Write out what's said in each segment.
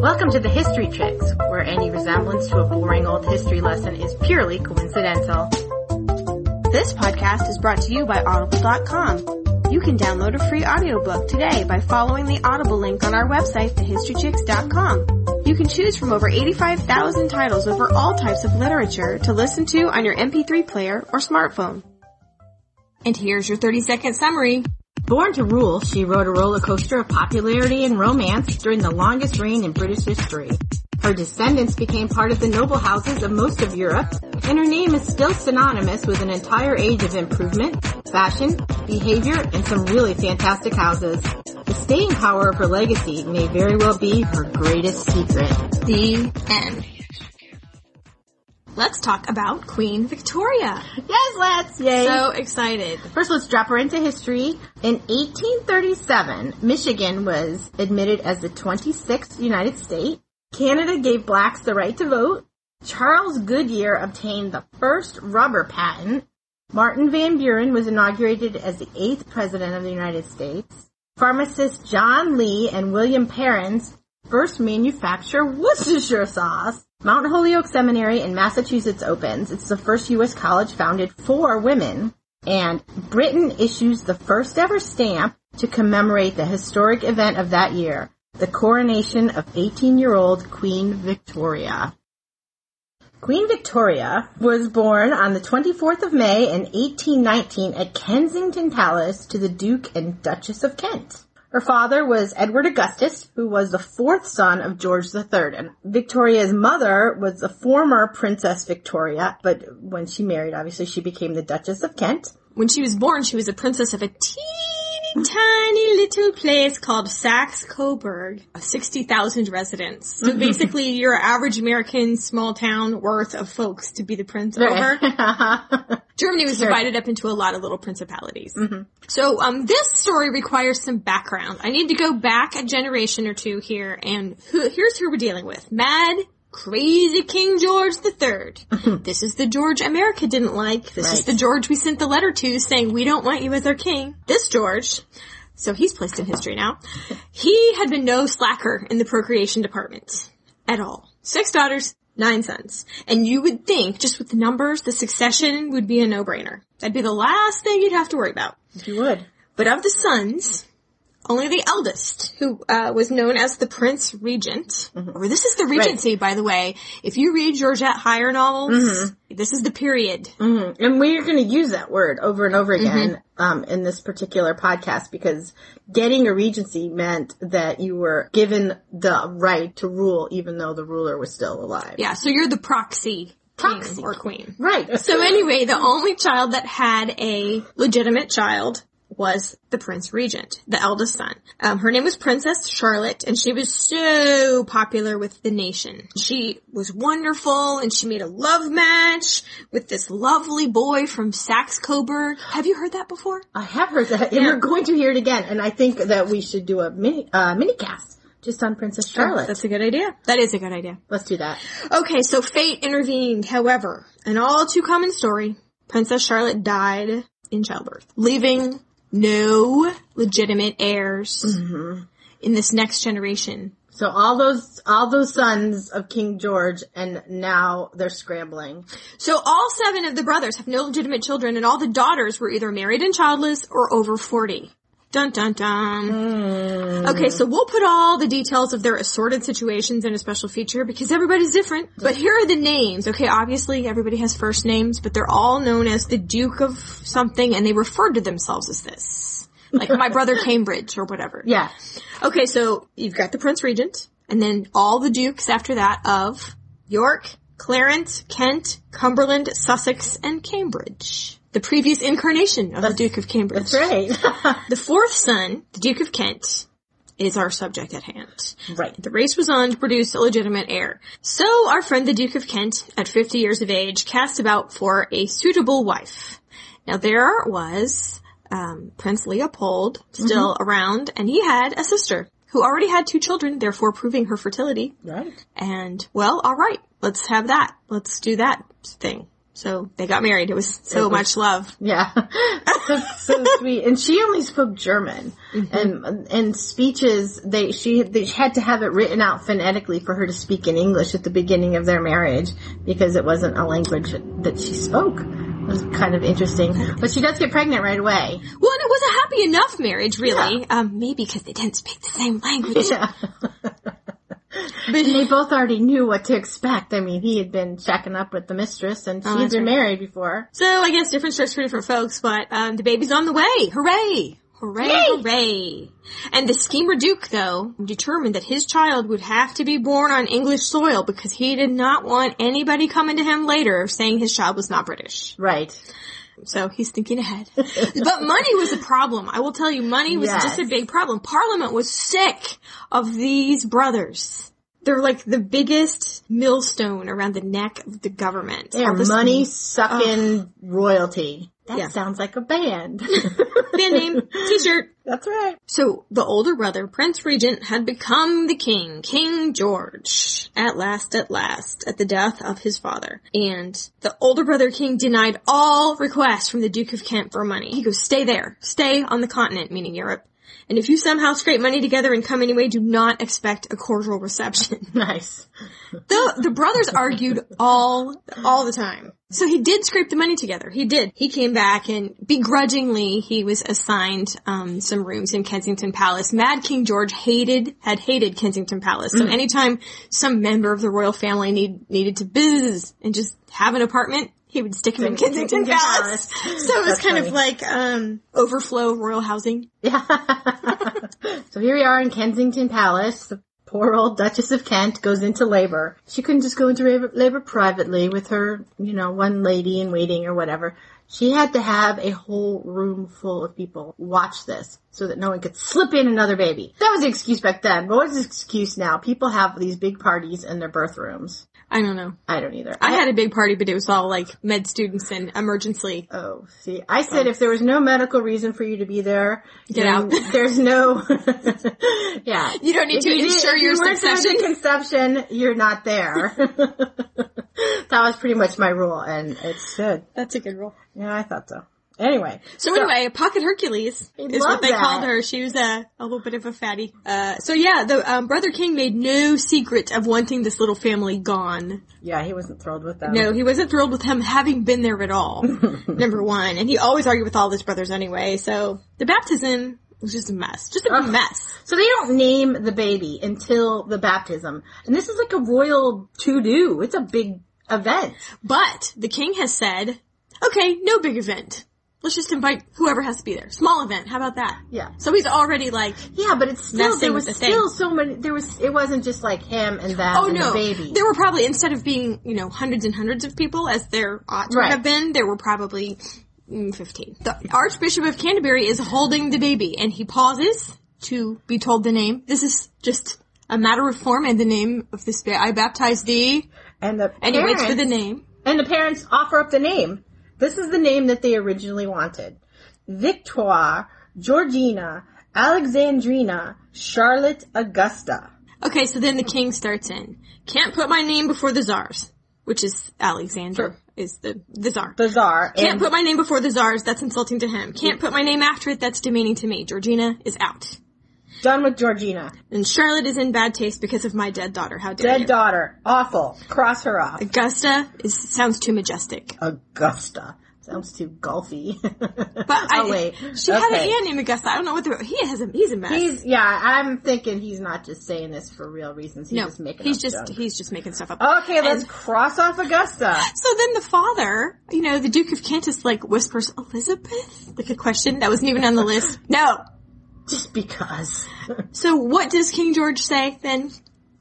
Welcome to the History Chicks, where any resemblance to a boring old history lesson is purely coincidental. This podcast is brought to you by Audible.com. You can download a free audiobook today by following the Audible link on our website, thehistorychicks.com. You can choose from over 85,000 titles over all types of literature to listen to on your MP3 player or smartphone. And here's your 30 second summary. Born to rule, she rode a roller coaster of popularity and romance during the longest reign in British history. Her descendants became part of the noble houses of most of Europe, and her name is still synonymous with an entire age of improvement, fashion, behavior, and some really fantastic houses. The staying power of her legacy may very well be her greatest secret. The end. Let's talk about Queen Victoria. Yes, let's! Yay! So excited. First, let's drop her into history. In 1837, Michigan was admitted as the 26th United State. Canada gave blacks the right to vote. Charles Goodyear obtained the first rubber patent. Martin Van Buren was inaugurated as the eighth president of the United States. Pharmacists John Lee and William Perrins first manufacture Worcestershire sauce. Mount Holyoke Seminary in Massachusetts opens. It's the first U.S. college founded for women. And Britain issues the first ever stamp to commemorate the historic event of that year, the coronation of 18-year-old Queen Victoria. Queen Victoria was born on the 24th of May in 1819 at Kensington Palace to the Duke and Duchess of Kent. Her father was Edward Augustus, who was the fourth son of George III. And Victoria's mother was the former Princess Victoria, but when she married, obviously she became the Duchess of Kent. When she was born, she was a princess of a teeny tiny little place called Saxe-Coburg, of 60,000 residents. So basically your average American small town worth of folks to be the prince over. Germany was divided up into a lot of little principalities. So um, this story requires some background. I need to go back a generation or two here, and who, here's who we're dealing with: Mad, crazy King George III. this is the George America didn't like. This is the George we sent the letter to, saying we don't want you as our king. This George. So he's placed in history now. He had been no slacker in the procreation department at all. Six daughters, nine sons. And you would think, just with the numbers, the succession would be a no-brainer. That'd be the last thing you'd have to worry about. You would. But of the sons, only the eldest, who uh, was known as the Prince Regent, or this is the Regency, by the way. If you read Georgette Heyer novels, this is the period. Mm-hmm. And we're going to use that word over and over again um, in this particular podcast because getting a regency meant that you were given the right to rule even though the ruler was still alive. Yeah, so you're the proxy, Proxy. king or queen. Right. So anyway, the only child that had a legitimate child was the Prince Regent, the eldest son. Um, her name was Princess Charlotte, and she was so popular with the nation. She was wonderful, and she made a love match with this lovely boy from Saxe-Coburg. Have you heard that before? I have heard that, and we're going to hear it again. And I think that we should do a mini uh, mini cast just on Princess Charlotte. That's a good idea. That is a good idea. Let's do that. Okay, so fate intervened, however, an all too common story. Princess Charlotte died in childbirth, leaving no legitimate heirs mm-hmm. in this next generation. So all those all those sons of King George, and now they're scrambling. So all seven of the brothers have no legitimate children, and all the daughters were either married and childless or over 40. Dun dun dun. Hmm. Okay, so we'll put all the details of their assorted situations in a special feature because everybody's different. But here are the names. Okay, obviously everybody has first names, but they're all known as the Duke of something and they referred to themselves as this. Like my brother Cambridge or whatever. Yeah. Okay, so you've got the Prince Regent, and then all the dukes after that of York, Clarence, Kent, Cumberland, Sussex, and Cambridge. The previous incarnation of the Duke of Cambridge. That's right. The fourth son, the Duke of Kent, is our subject at hand. right. The race was on to produce a legitimate heir. So our friend the Duke of Kent, at 50 years of age, cast about for a suitable wife. Now there was um, Prince Leopold still around, and he had a sister who already had two children, therefore proving her fertility. Right. And well, all right, let's have that. Let's do that thing. So they got married. It was so It was- much love. Yeah, so, so sweet. And she only spoke German, Mm-hmm. and and speeches they she they had to have it written out phonetically for her to speak in English at the beginning of their marriage because it wasn't a language that she spoke. It was kind of interesting, but she does get pregnant right away. Well, and it was a happy enough marriage, really. Um, maybe because they didn't speak the same language. Yeah. They both already knew what to expect. I mean, he had been checking up with the mistress, and she Oh, had been right. married before. So I guess different strokes for different folks, but um, the baby's on the way. Hooray! Hooray! Yay! Hooray! And the schemer Duke, though, determined that his child would have to be born on English soil because he did not want anybody coming to him later saying his child was not British. Right. So he's thinking ahead. but money was a problem. I will tell you, money was Yes. just a big problem. Parliament was sick of these brothers. They're like the biggest millstone around the neck of the government. They're money sucking royalty. That Yeah. sounds like a band. band name, t-shirt. That's right. So the older brother, Prince Regent, had become the king, King George. At last, at last, at the death of his father. And the older brother king denied all requests from the Duke of Kent for money. He goes, stay there. Stay on the continent, meaning Europe. And if you somehow scrape money together and come anyway, do not expect a cordial reception. Nice. the, the brothers argued all, all the time. So he did scrape the money together. He did. He came back and begrudgingly he was assigned um, some rooms in Kensington Palace. Mad King George hated had hated Kensington Palace. So anytime some member of the royal family need, needed to buzz and just have an apartment, he would stick him in Kensington. Palace. So it was That's kind funny. of like um, overflow royal housing. Yeah. so here we are in Kensington Palace. The poor old Duchess of Kent goes into labor. She couldn't just go into labor, labor privately with her, you know, one lady in waiting or whatever. She had to have a whole room full of people watch this so that no one could slip in another baby. That was the excuse back then, but what's the excuse now? People have these big parties in their birth rooms. I don't know. I don't either. I had a big party, but it was all like med students and emergency. Oh, see, I said if there was no medical reason for you to be there, Get out. There's no, yeah. You don't need to If ensure if your you weren't there at the succession. conception, you're not there. that was pretty much my rule, and it stood. That's a good rule. Yeah, I thought so. Anyway, So anyway, Pocket Hercules I is what they that. called her. She was a, a little bit of a fatty. Uh, so yeah, the um, Brother King made no secret of wanting this little family gone. yeah, he wasn't thrilled with that. No, he wasn't thrilled with him having been there at all. number one, and he always argued with all his brothers anyway. So the baptism was just a mess, just a Ugh. mess. So they don't name the baby until the baptism, and this is like a royal to-do. It's a big event. But the king has said, okay, no big event. Let's just invite whoever has to be there. Small event. How about that? Yeah. So he's already like, Yeah, but it's still there was the still so many. There was it wasn't just like him and that. Oh and no! the baby. There were probably instead of being you know hundreds and hundreds of people as there ought to Right. have been, there were probably mm, fifteen. The Archbishop of Canterbury is holding the baby, and he pauses to be told the name. This is just a matter of form and the name of this baby. I baptize thee, and the and he waits for the name. and the parents offer up the name. This is the name that they originally wanted: Victoire, Georgina, Alexandrina, Charlotte Augusta. Okay, so then the king starts in. Can't put my name before the czars, which is Alexander is the the czar. The czar. Can't put my name before the czars. That's insulting to him. Can't put my name after it. That's demeaning to me. Georgina is out. Done with Georgina. And Charlotte is in bad taste because of my dead daughter. How dare Dead you? Dead daughter. Awful. Cross her off. Augusta is sounds too majestic. Augusta. Sounds too golfy. But I, oh wait. she had an Okay. aunt named Augusta. I don't know what the he has a he's a mess. He's yeah. I'm thinking he's not just saying this for real reasons. He's no, just making. he's just junk. he's just making stuff up. Okay, let's And- cross off Augusta. So then the father, you know, the Duke of Kent is like whispers Elizabeth, like a question that wasn't even on the list. No. Just because. So what does King George say then?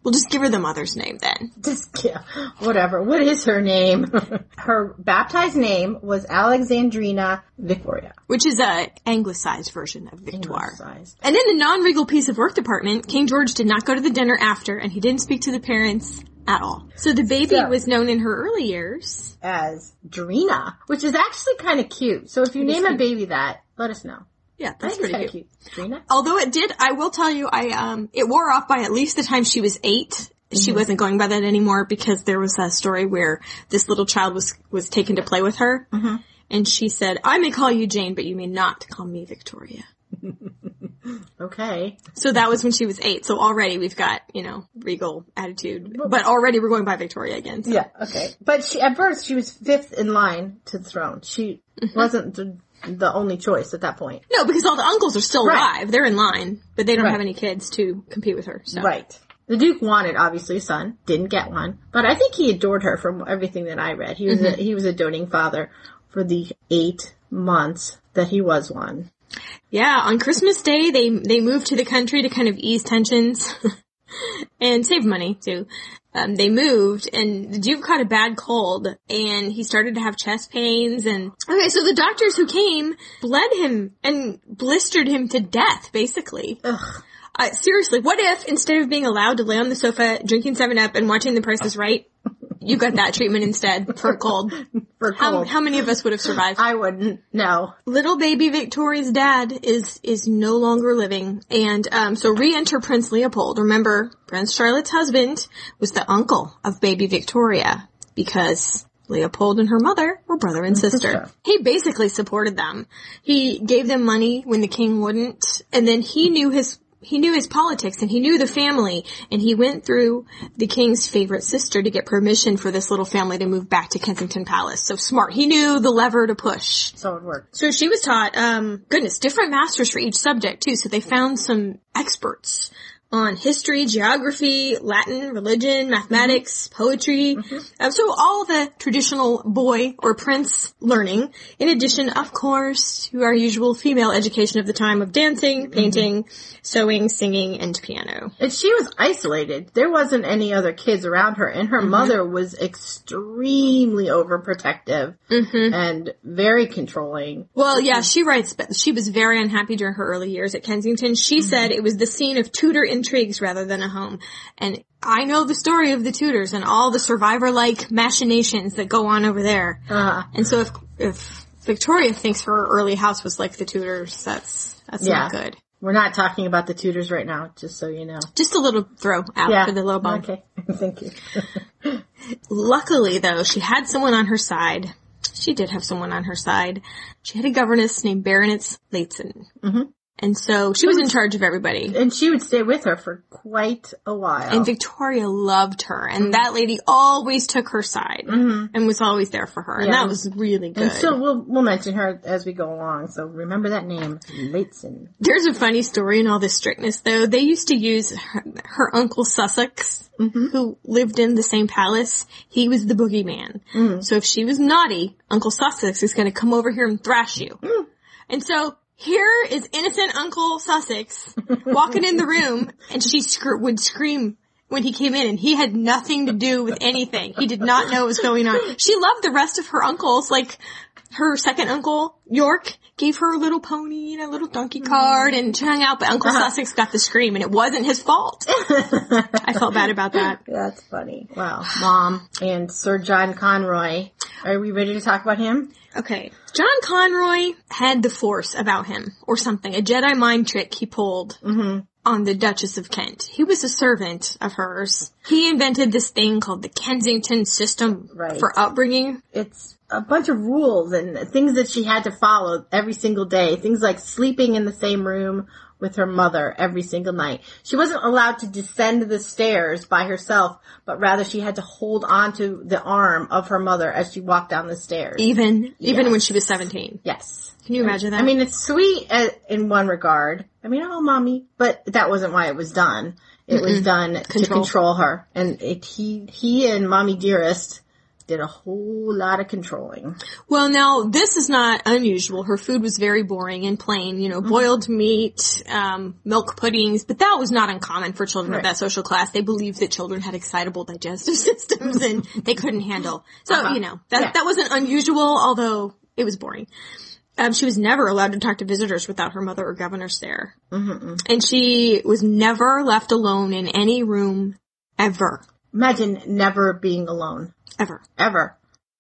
We'll just give her the mother's name then. Just yeah, whatever. What is her name? her baptized name was Alexandrina Victoria. Which is a anglicized version of Victoire. Anglicized. And in the non-regal piece of work department, King George did not go to the dinner after, and he didn't speak to the parents at all. So the baby So- was known in her early years. As Drina, which is actually kind of cute. So if you name a baby that, let us know. Yeah, I that's pretty cute. cute. Although it did, I will tell you, I um, it wore off by at least the time she was eight, she mm-hmm. wasn't going by that anymore because there was a story where this little child was was taken to play with her, mm-hmm. and she said, "I may call you Jane, but you may not call me Victoria." Okay. So that was when she was eight. So already we've got you know regal attitude, but already we're going by Victoria again. So. Yeah, okay. But she, at birth, she was fifth in line to the throne. She mm-hmm. wasn't the, the only choice at that point. No, because all the uncles are still Right. alive. They're in line, but they don't Right. have any kids to compete with her. So. Right. The Duke wanted, obviously, a son. Didn't get one. But I think he adored her from everything that I read. He was a, mm-hmm. he was a doting father for the eight months that he was one. Yeah, on Christmas Day they they moved to the country to kind of ease tensions and save money too. Um, they moved and the Duke caught a bad cold and he started to have chest pains and okay, so the doctors who came bled him and blistered him to death basically. Ugh. Uh, seriously, what if instead of being allowed to lay on the sofa drinking 7-Up and watching The Price is Right, you got that treatment instead for cold? For How, cold. how many of us would have survived? I wouldn't. No. little baby Victoria's dad is is no longer living, and um, so re-enter Prince Leopold. Remember, Prince Charlotte's husband was the uncle of baby Victoria because Leopold and her mother were brother and sister. He basically supported them. He gave them money when the king wouldn't, and then he knew his. He knew his politics and he knew the family and he went through the king's favorite sister to get permission for this little family to move back to Kensington Palace. So smart. He knew the lever to push. So it worked. So she was taught, um, goodness, different masters for each subject too. So they found some experts on history, geography, Latin, religion, mathematics, poetry. Um, so all the traditional boy or prince learning, in addition, of course, to our usual female education of the time of dancing, mm-hmm. painting, sewing, singing, and piano. And she was isolated. There wasn't any other kids around her, and her mm-hmm. mother was extremely overprotective and very controlling. Well, yeah, she writes, but she was very unhappy during her early years at Kensington. She said it was the scene of Tudor intrigues rather than a home. And I know the story of the Tudors and all the survivor-like machinations that go on over there. Uh, And so if, if Victoria thinks her early house was like the Tudors, that's, that's not good. we're not talking about the tutors right now, just so you know. Just a little throw out Yeah. for the low bump. Okay. Thank you. Luckily though, she had someone on her side. She did have someone on her side. She had a governess named Baroness Lehzen. Mm-hmm. And so she was in charge of everybody. and she would stay with her for quite a while. And Victoria loved her, and mm-hmm. that lady always took her side mm-hmm. and was always there for her, and that was really good. And so we'll we'll mention her as we go along. So remember that name, Lehzen. There's a funny story in all this strictness, though. They used to use her, her uncle Sussex, mm-hmm. who lived in the same palace. He was the boogeyman. Mm. So if she was naughty, Uncle Sussex is going to come over here and thrash you. Mm. And so here is innocent Uncle Sussex walking in the room, and she scr- would scream when he came in, and he had nothing to do with anything. He did not know what was going on. She loved the rest of her uncles, like her second uncle, York, gave her a little pony and a little donkey mm-hmm. card and she hung out, but Uncle uh-huh. Sussex got the scream and it wasn't his fault. I felt bad about that. That's funny. Wow. Mom and Sir John Conroy. Are we ready to talk about him? Okay. John Conroy had the force about him or something, a Jedi mind trick he pulled mm-hmm. on the Duchess of Kent. He was a servant of hers. He invented this thing called the Kensington system Right. for upbringing. It's a bunch of rules and things that she had to follow every single day. Things like sleeping in the same room with her mother every single night. She wasn't allowed to descend the stairs by herself, but rather she had to hold on to the arm of her mother as she walked down the stairs. Even, even Yes. when she was 17. Yes. Can you imagine that? I mean, it's sweet uh, in one regard. I mean, oh, mommy, but that wasn't why it was done. It was done to Control. control her, and it, he he and mommy dearest did a whole lot of controlling. Well, now this is not unusual. Her food was very boring and plain. You know, boiled meat, um, milk puddings, but that was not uncommon for children Right. of that social class. They believed that children had excitable digestive systems and they couldn't handle. So Uh-huh. you know that Yeah. that wasn't unusual, although it was boring. Um, she was never allowed to talk to visitors without her mother or governess there, and she was never left alone in any room ever, Imagine never being alone, ever. ever.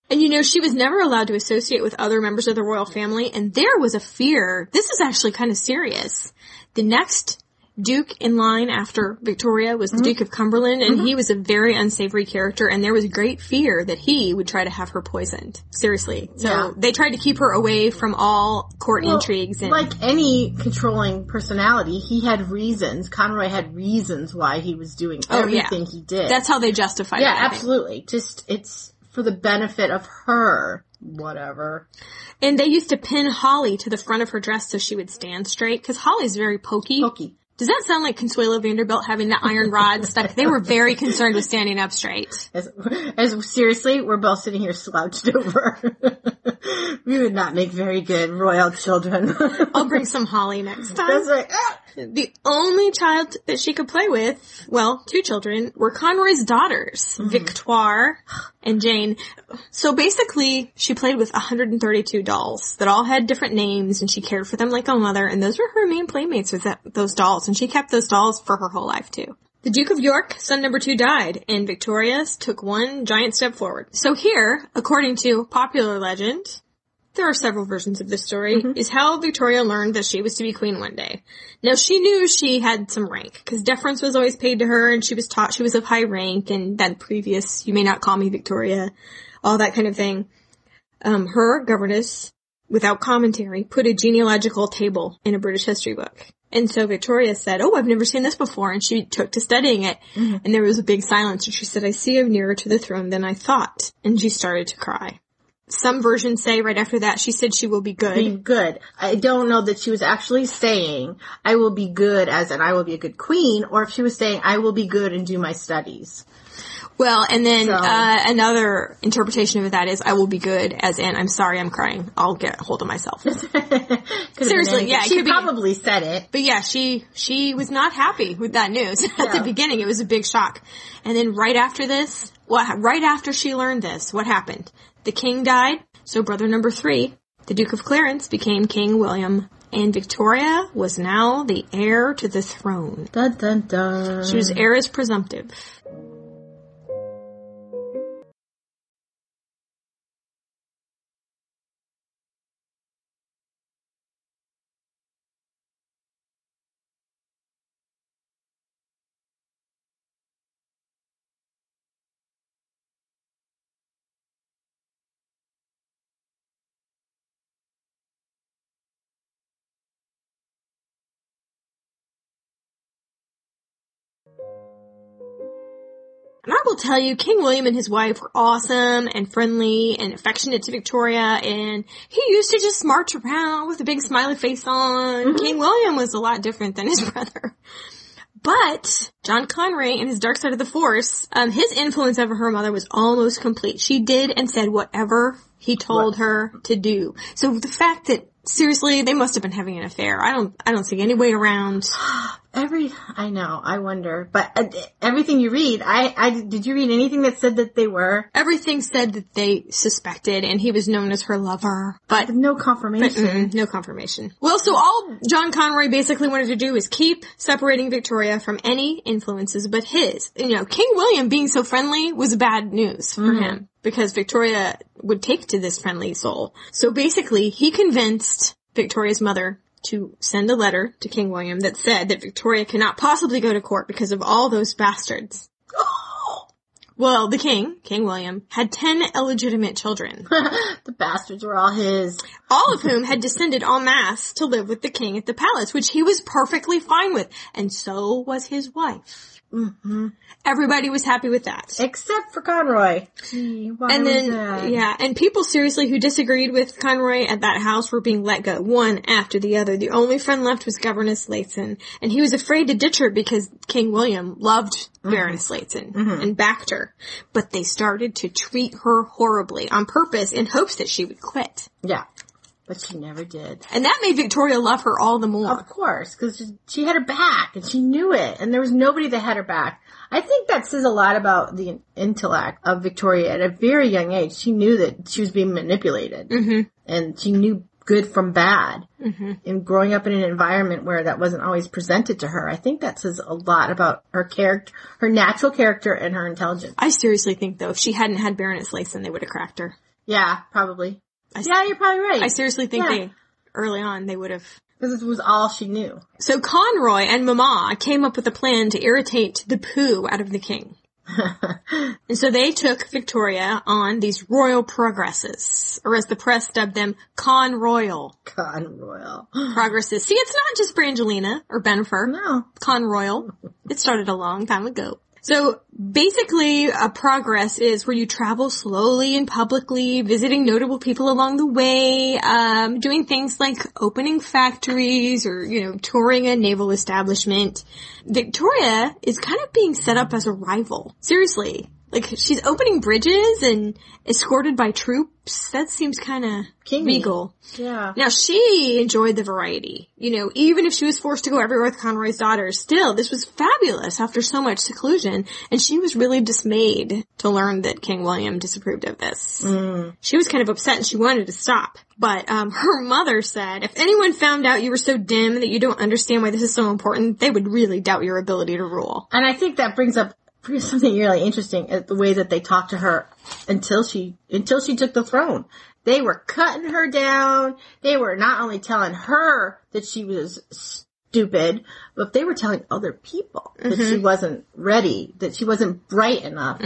And you know, she was never allowed to associate with other members of the royal family, and there was a fear. This is actually kind of serious. The next Duke in line after Victoria was the mm-hmm. Duke of Cumberland, and he mm-hmm. was a very unsavory character, and there was great fear that he would try to have her poisoned. Seriously. So Yeah. they tried to keep her away from all court Well, intrigues and like any controlling personality, he had reasons. Conroy had reasons why he was doing Oh, yeah. everything he did. that's how they justified yeah, it. Think. absolutely. Just it's for the benefit of her. Whatever. And they used to pin Holly to the front of her dress so she would stand straight, because Holly's very pokey. Pokey. Does that sound like Consuelo Vanderbilt having the iron rod stuck? They were very concerned with standing up straight. As, as seriously, we're both sitting here slouched over. we would not make very good royal children. I'll bring some Holly next time. Ah! The only child that she could play with, well, two children, were Conroy's daughters, Victoire and Jane. So basically, she played with 132 dolls that all had different names and she cared for them like a mother and those were her main playmates with that, those dolls and she kept those dolls for her whole life too. The Duke of York, son number two, died, and Victoria took one giant step forward. So here, according to popular legend, there are several versions of this story, is how Victoria learned that she was to be queen one day. Now she knew she had some rank, because deference was always paid to her and she was taught she was of high rank and that previous, you may not call me Victoria, all that kind of thing. Um, her governess, without commentary, put a genealogical table in a British history book. And so Victoria said, oh, I've never seen this before, and she took to studying it. Mm-hmm. And there was a big silence, and she said, I see I'm nearer to the throne than I thought. And she started to cry. Some versions say right after that she said she will be good. Be good. I don't know that she was actually saying, I will be good as in I will be a good queen, or if she was saying, I will be good and do my studies. Well, and then So- uh, another interpretation of that is I will be good, as in I'm sorry I'm crying. I'll get hold of myself. Seriously, yeah, She could be- probably said it. But yeah, she she was not happy with that news at Yeah. the beginning. It was a big shock, and then right after this, what right after she learned this, what happened? The king died, so brother number three, the Duke of Clarence, became King William, and Victoria was now the heir to the throne. Dun dun dun. She was heiress presumptive. Tell you, King William and his wife were awesome and friendly and affectionate to Victoria, and he used to just march around with a big smiley face on. King William was a lot different than his brother. But John Conroy and his Dark Side of the Force, um, his influence over her mother was almost complete. She did and said whatever he told her to do. So the fact that seriously they must have been having an affair. I don't. I don't see any way around. Every, I know, I wonder, but uh, everything you read, I, I, did you read anything that said that they were? Everything said that they suspected, and he was known as her lover, but No confirmation. Mm, no confirmation. Well, so all John Conroy basically wanted to do was keep separating Victoria from any influences but his. You know, King William being so friendly was bad news for him because Victoria would take to this friendly soul. So basically, he convinced Victoria's mother to send a letter to King William that said that Victoria cannot possibly go to court because of all those bastards. Well, the king, King William, had ten illegitimate children the bastards were all his. all of whom had descended en masse to live with the king at the palace, which he was perfectly fine with, and so was his wife. Mm-hmm. Everybody was happy with that. Except for Conroy. Gee, And then, that? yeah, and people seriously who disagreed with Conroy at that house were being let go, one after the other. The only friend left was Governess Lehzen, and he was afraid to ditch her because King William loved Baroness Lehzen and backed her. But they started to treat her horribly on purpose in hopes that she would quit. Yeah. But she never did. And that made Victoria love her all the more. Of course, because she had her back and she knew it, and there was nobody that had her back. I think that says a lot about the intellect of Victoria at a very young age. She knew that she was being manipulated, mm-hmm. and she knew good from bad. Mm-hmm. And growing up in an environment where that wasn't always presented to her, I think that says a lot about her character, her natural character, and her intelligence. I seriously think though, if she hadn't had Baroness Lehzen, they would have cracked her. Yeah, probably. I, Yeah, you're probably right. I seriously think Yeah. they, early on, they would have Because it was all she knew. So Conroy and Mama came up with a plan to irritate the poo out of the king. and so they took Victoria on these royal progresses, or as the press dubbed them, con royal Con Royal. progresses. See, it's not just Brangelina or Bennifer. No. Con royal. It started a long time ago. So basically a progress is where you travel slowly and publicly, visiting notable people along the way, um, doing things like opening factories or, you know, touring a naval establishment. Victoria is kind of being set up as a rival. Seriously. Like she's opening bridges and escorted by troops. That seems kind of regal. Yeah. Now she enjoyed the variety. You know, even if she was forced to go everywhere with Conroy's daughters, still this was fabulous after so much seclusion. And she was really dismayed to learn that King William disapproved of this. She was kind of upset and she wanted to stop. But um, her mother said, if anyone found out you were so dim that you don't understand why this is so important, they would really doubt your ability to rule. And I think that brings up something really interesting at the way that they talked to her until she until she took the throne. They were cutting her down. They were not only telling her that she was stupid, but they were telling other people that Mm-hmm. she wasn't ready, that she wasn't bright enough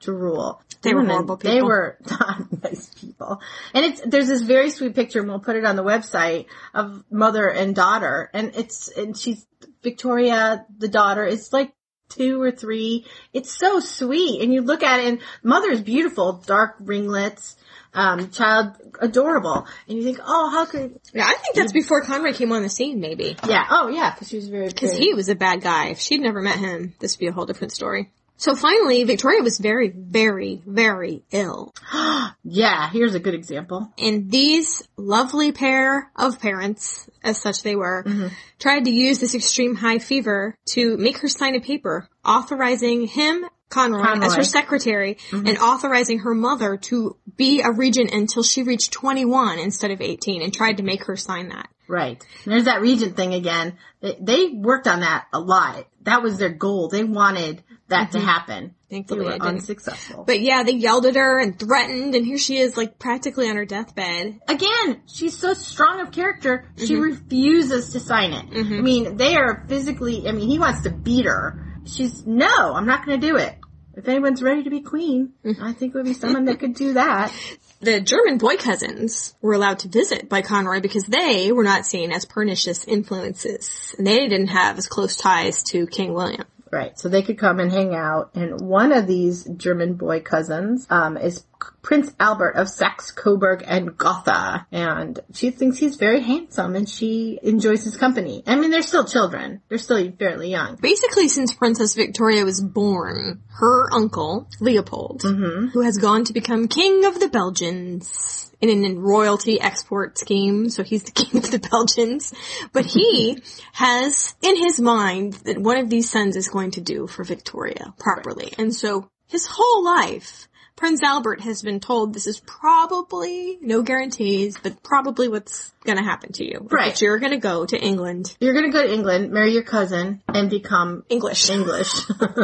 to rule. They were Women, people. They were not nice people. And it's there's this very sweet picture, and we'll put it on the website of mother and daughter, and it's and she's Victoria, the daughter, is like two or three. It's so sweet. And you look at it and mother is beautiful, dark ringlets, um, child adorable. And you think, oh, how could, Yeah, I think that's before Conrad came on the scene, maybe. yeah, oh yeah, cause she was very, Because he was a bad guy. If she'd never met him, this would be a whole different story. So finally, Victoria was very, very, very ill. yeah, here's a good example. And these lovely pair of parents, as such they were, mm-hmm. tried to use this extreme high fever to make her sign a paper authorizing him, Conroy, Conroy. as her secretary, mm-hmm. and authorizing her mother to be a regent until she reached 21 instead of 18 and tried to make her sign that. Right. And there's that regent thing again. They, they worked on that a lot. That was their goal. They wanted that to mm-hmm. happen. Thankfully they were unsuccessful. But yeah, they yelled at her and threatened, and here she is, like, practically on her deathbed. again, she's so strong of character, she Mm-hmm. refuses to sign it. Mm-hmm. I mean, they are physically, I mean, he wants to beat her. She's, no, I'm not going to do it. If anyone's ready to be queen, Mm-hmm. I think it would be someone that could do that. The German boy cousins were allowed to visit by Conroy because they were not seen as pernicious influences. And they didn't have as close ties to King William. Right, so they could come and hang out. And one of these German boy cousins um, is Prince Albert of Saxe-Coburg and Gotha. And she thinks he's very handsome and she enjoys his company. I mean, they're still children. They're still fairly young. Basically, since Princess Victoria was born, her uncle, Leopold, mm-hmm. who has gone to become King of the Belgians in a royalty export scheme, so he's the King of the Belgians, but he has in his mind that one of these sons is going to do for Victoria properly. And so his whole life, Prince Albert has been told this is probably, no guarantees, but probably what's gonna happen to you. Right. That you're gonna go to England. You're gonna go to England, marry your cousin, and become English. English.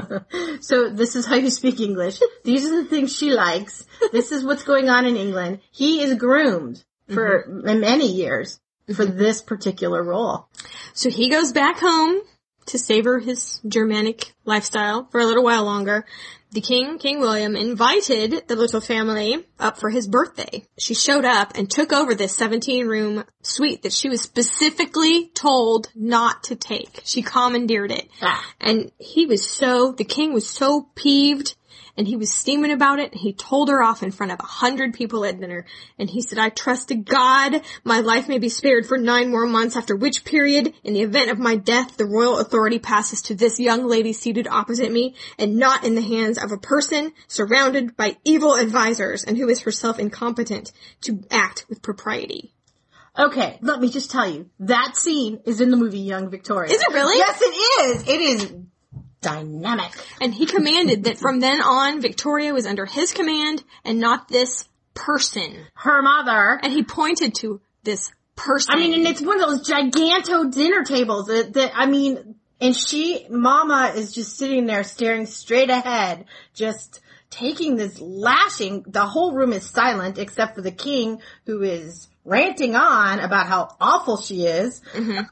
so this is how you speak English. These are the things she likes. This is what's going on in England. He is groomed for mm-hmm. many years for mm-hmm. this particular role. So he goes back home to savor his Germanic lifestyle for a little while longer. The king, King William, invited the little family up for his birthday. She showed up and took over this 17 room suite that she was specifically told not to take. She commandeered it. Ah. And he was so, the king was so peeved and he was steaming about it. He told her off in front of a hundred people at dinner. And he said, I trust to God my life may be spared for nine more months after which period, in the event of my death, the royal authority passes to this young lady seated opposite me and not in the hands of a person surrounded by evil advisors and who is herself incompetent to act with propriety. Okay, let me just tell you, that scene is in the movie Young Victoria. Is it really? Yes, it is. It is dynamic. And he commanded that from then on, Victoria was under his command and not this person. Her mother. And he pointed to this person. I mean, and it's one of those giganto dinner tables that, that I mean, and she, Mama, is just sitting there staring straight ahead, just taking this lashing. The whole room is silent except for the king, who is ranting on about how awful she is.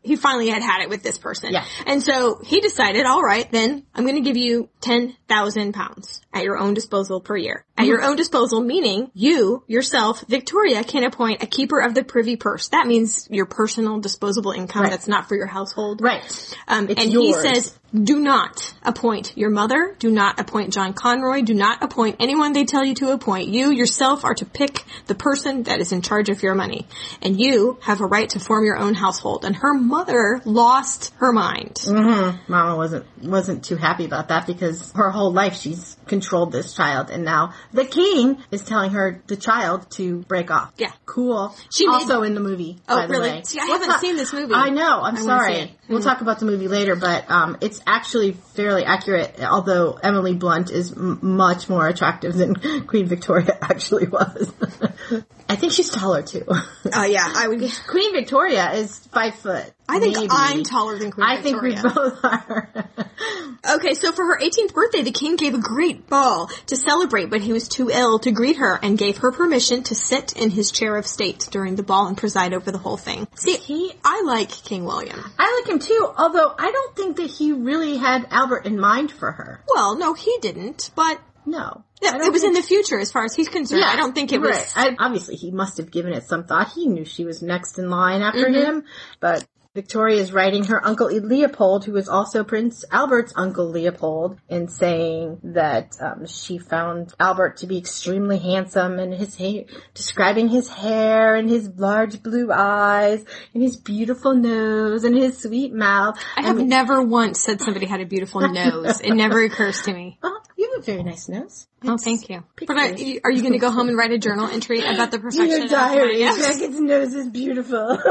he finally had had it with this person. Yeah. And so he decided, all right, then I'm going to give you 10,000 pounds at your own disposal per year. At Mm-hmm. your own disposal, meaning you, yourself, Victoria, can appoint a keeper of the privy purse. That means your personal disposable income Right. that's not for your household. Right. Um, It's and yours. he says, do not appoint your mother, do not appoint John Conroy, do not appoint anyone they tell you to appoint. You yourself are to pick the person that is in charge of your money. And you have a right to form your own household. And her mother lost her mind. Mm-hmm. Mama wasn't wasn't too happy about that because her whole life she's controlled this child, and now the king is telling her the child to break off. Yeah. cool. She made- also in the movie. Oh, by the really? way. See, I haven't seen this movie. I know. I'm I sorry. We'll talk about the movie later, but um, it's actually fairly accurate. Although Emily Blunt is m- much more attractive than Queen Victoria actually was. I think she's taller too. Oh yeah, I would. Queen Victoria is five foot. I think maybe. I'm taller than Queen Victoria. I think we both are. Okay, so for her 18th birthday, the king gave a great ball to celebrate, but he was too ill to greet her and gave her permission to sit in his chair of state during the ball and preside over the whole thing. See, He- I like King William. I like him too, although I don't think that he really had Albert in mind for her. Well, no, he didn't, but No. Yeah, it was in the future as far as he's concerned. Yeah, I don't think it was. Right. I, obviously, he must have given it some thought. He knew she was next in line after Mm-hmm. him, but Victoria is writing her uncle Leopold, who is also Prince Albert's uncle Leopold, and saying that um, she found Albert to be extremely handsome, and his hair, describing his hair and his large blue eyes and his beautiful nose and his sweet mouth. I have never once said somebody had a beautiful nose. It never occurs to me. Have a very nice nose. Oh, thank you. But are you going to go home and write a journal entry about the perfection Dear of diary, my nose? Beckett's nose is beautiful.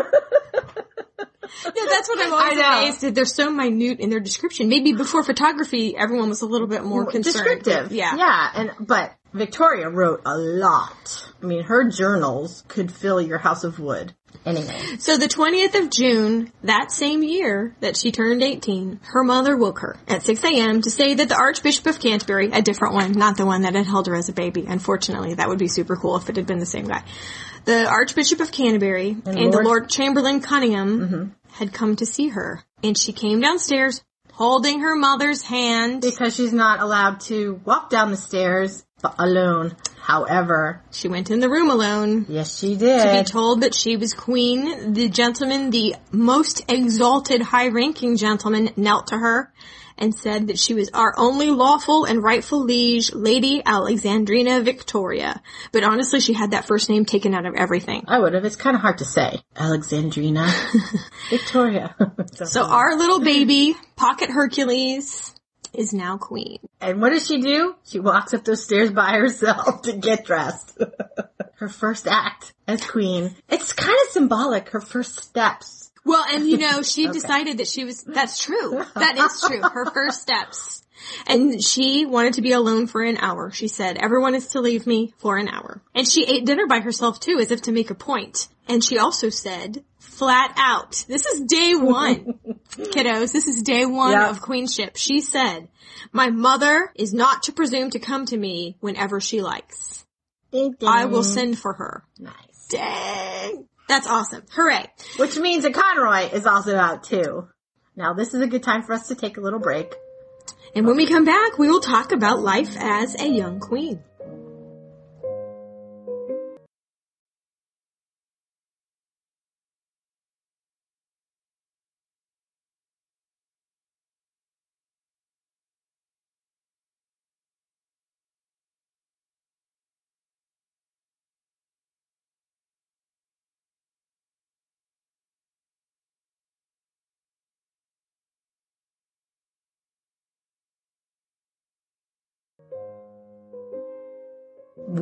Yeah, that's what I'm always I amazed at. They're so minute in their description. Maybe before photography, everyone was a little bit more concerned. descriptive. Yeah. yeah, and but Victoria wrote a lot. I mean, her journals could fill your house of wood. Anyway, So the 20th of June, that same year that she turned 18, her mother woke her at 6 a.m. to say that the Archbishop of Canterbury, a different one, not the one that had held her as a baby, unfortunately, that would be super cool if it had been the same guy. The Archbishop of Canterbury and, the Lord- Mm-hmm. Lord Chamberlain Conyngham had come to see her. And she came downstairs holding her mother's hand. because she's not allowed to walk down the stairs alone. However, She went in the room alone. yes, she did. to be told that she was queen. The gentleman, the most exalted, high-ranking gentleman, knelt to her and said that she was our only lawful and rightful liege, Lady Alexandrina Victoria. But honestly, she had that first name taken out of everything. I would have. It's kind of hard to say. Alexandrina, Victoria. So our little baby, Pocket Hercules, is now queen. And what does she do? She walks up those stairs by herself to get dressed. her first act as queen. It's kind of symbolic, her first steps. Well, and you know, she decided that she was, that's true. That is true. Her first steps. And she wanted to be alone for an hour. She said, everyone is to leave me for an hour. And she ate dinner by herself too, as if to make a point. And she also said, flat out, this is day one, kiddos, this is day one Yeah. of queenship. She said, my mother is not to presume to come to me whenever she likes. Ding, ding. I will send for her. Nice. Dang. That's awesome. Hooray. Which means that Conroy is also out too. Now this is a good time for us to take a little break. And when we come back, we will talk about life as a young queen.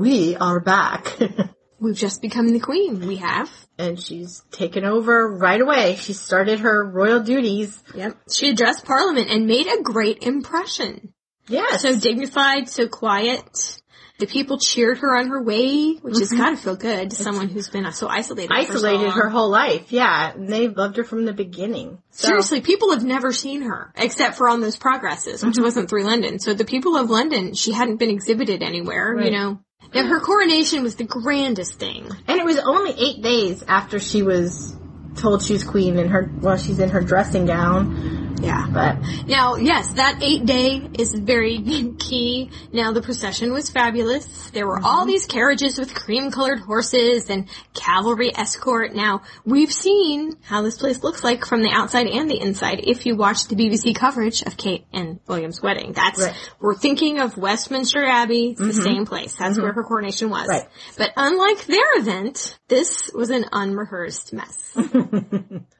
We are back. We've just become the queen. We have. and she's taken over right away. She started her royal duties. Yep. She addressed parliament and made a great impression. Yes. So dignified, so quiet. The people cheered her on her way, which has got to feel good to someone who's been so isolated. so isolated long. her whole life. Yeah. And they loved her from the beginning. So- Seriously, people have never seen her except for on those progresses, which Mm-hmm. wasn't through London. So the people of London, she hadn't been exhibited anywhere, you know. And her coronation was the grandest thing. And it was only eight days after she was told she was queen in her, well, she's in her dressing gown. Yeah. But Now, yes, that eight day is very key. Now, the procession was fabulous. There were all mm-hmm. these carriages with cream colored horses and cavalry escort. Now, we've seen how this place looks like from the outside and the inside if you watch the BBC coverage of Kate and William's wedding. That's, Right. we're thinking of Westminster Abbey, it's the mm-hmm. same place. That's mm-hmm. where her coronation was. Right. But unlike their event, this was an unrehearsed mess.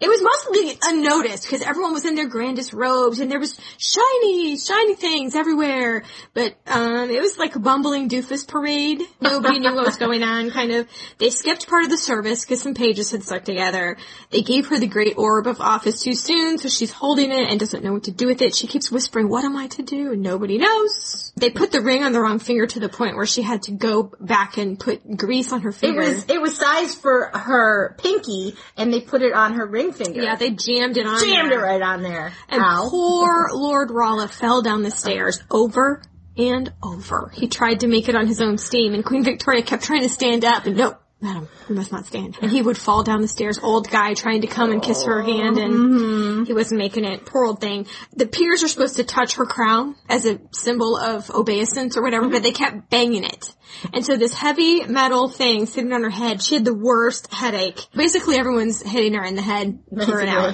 It was mostly unnoticed because everyone was in their grandest robes and there was shiny, shiny things everywhere. But um, it was like a bumbling doofus parade. Nobody knew what was going on. Kind of, they skipped part of the service because some pages had stuck together. They gave her the great orb of office too soon, so she's holding it and doesn't know what to do with it. She keeps whispering, "What am I to do?" and nobody knows. They put the ring on the wrong finger to the point where she had to go back and put grease on her finger. it was, it was sized for her pinky and they put it on her ring finger. yeah, they jammed it on. jammed there. it right on there. And Ow. poor Lord Rolle fell down the stairs over and over. He tried to make it on his own steam, and Queen Victoria kept trying to stand up, and no, madam, you must not stand. And he would fall down the stairs, old guy trying to come and kiss her hand, and mm-hmm. he wasn't making it. Poor old thing. The peers are supposed to touch her crown as a symbol of obeisance or whatever, but they kept banging it. And so this heavy metal thing sitting on her head, she had the worst headache. Basically everyone's hitting her in the head for an hour.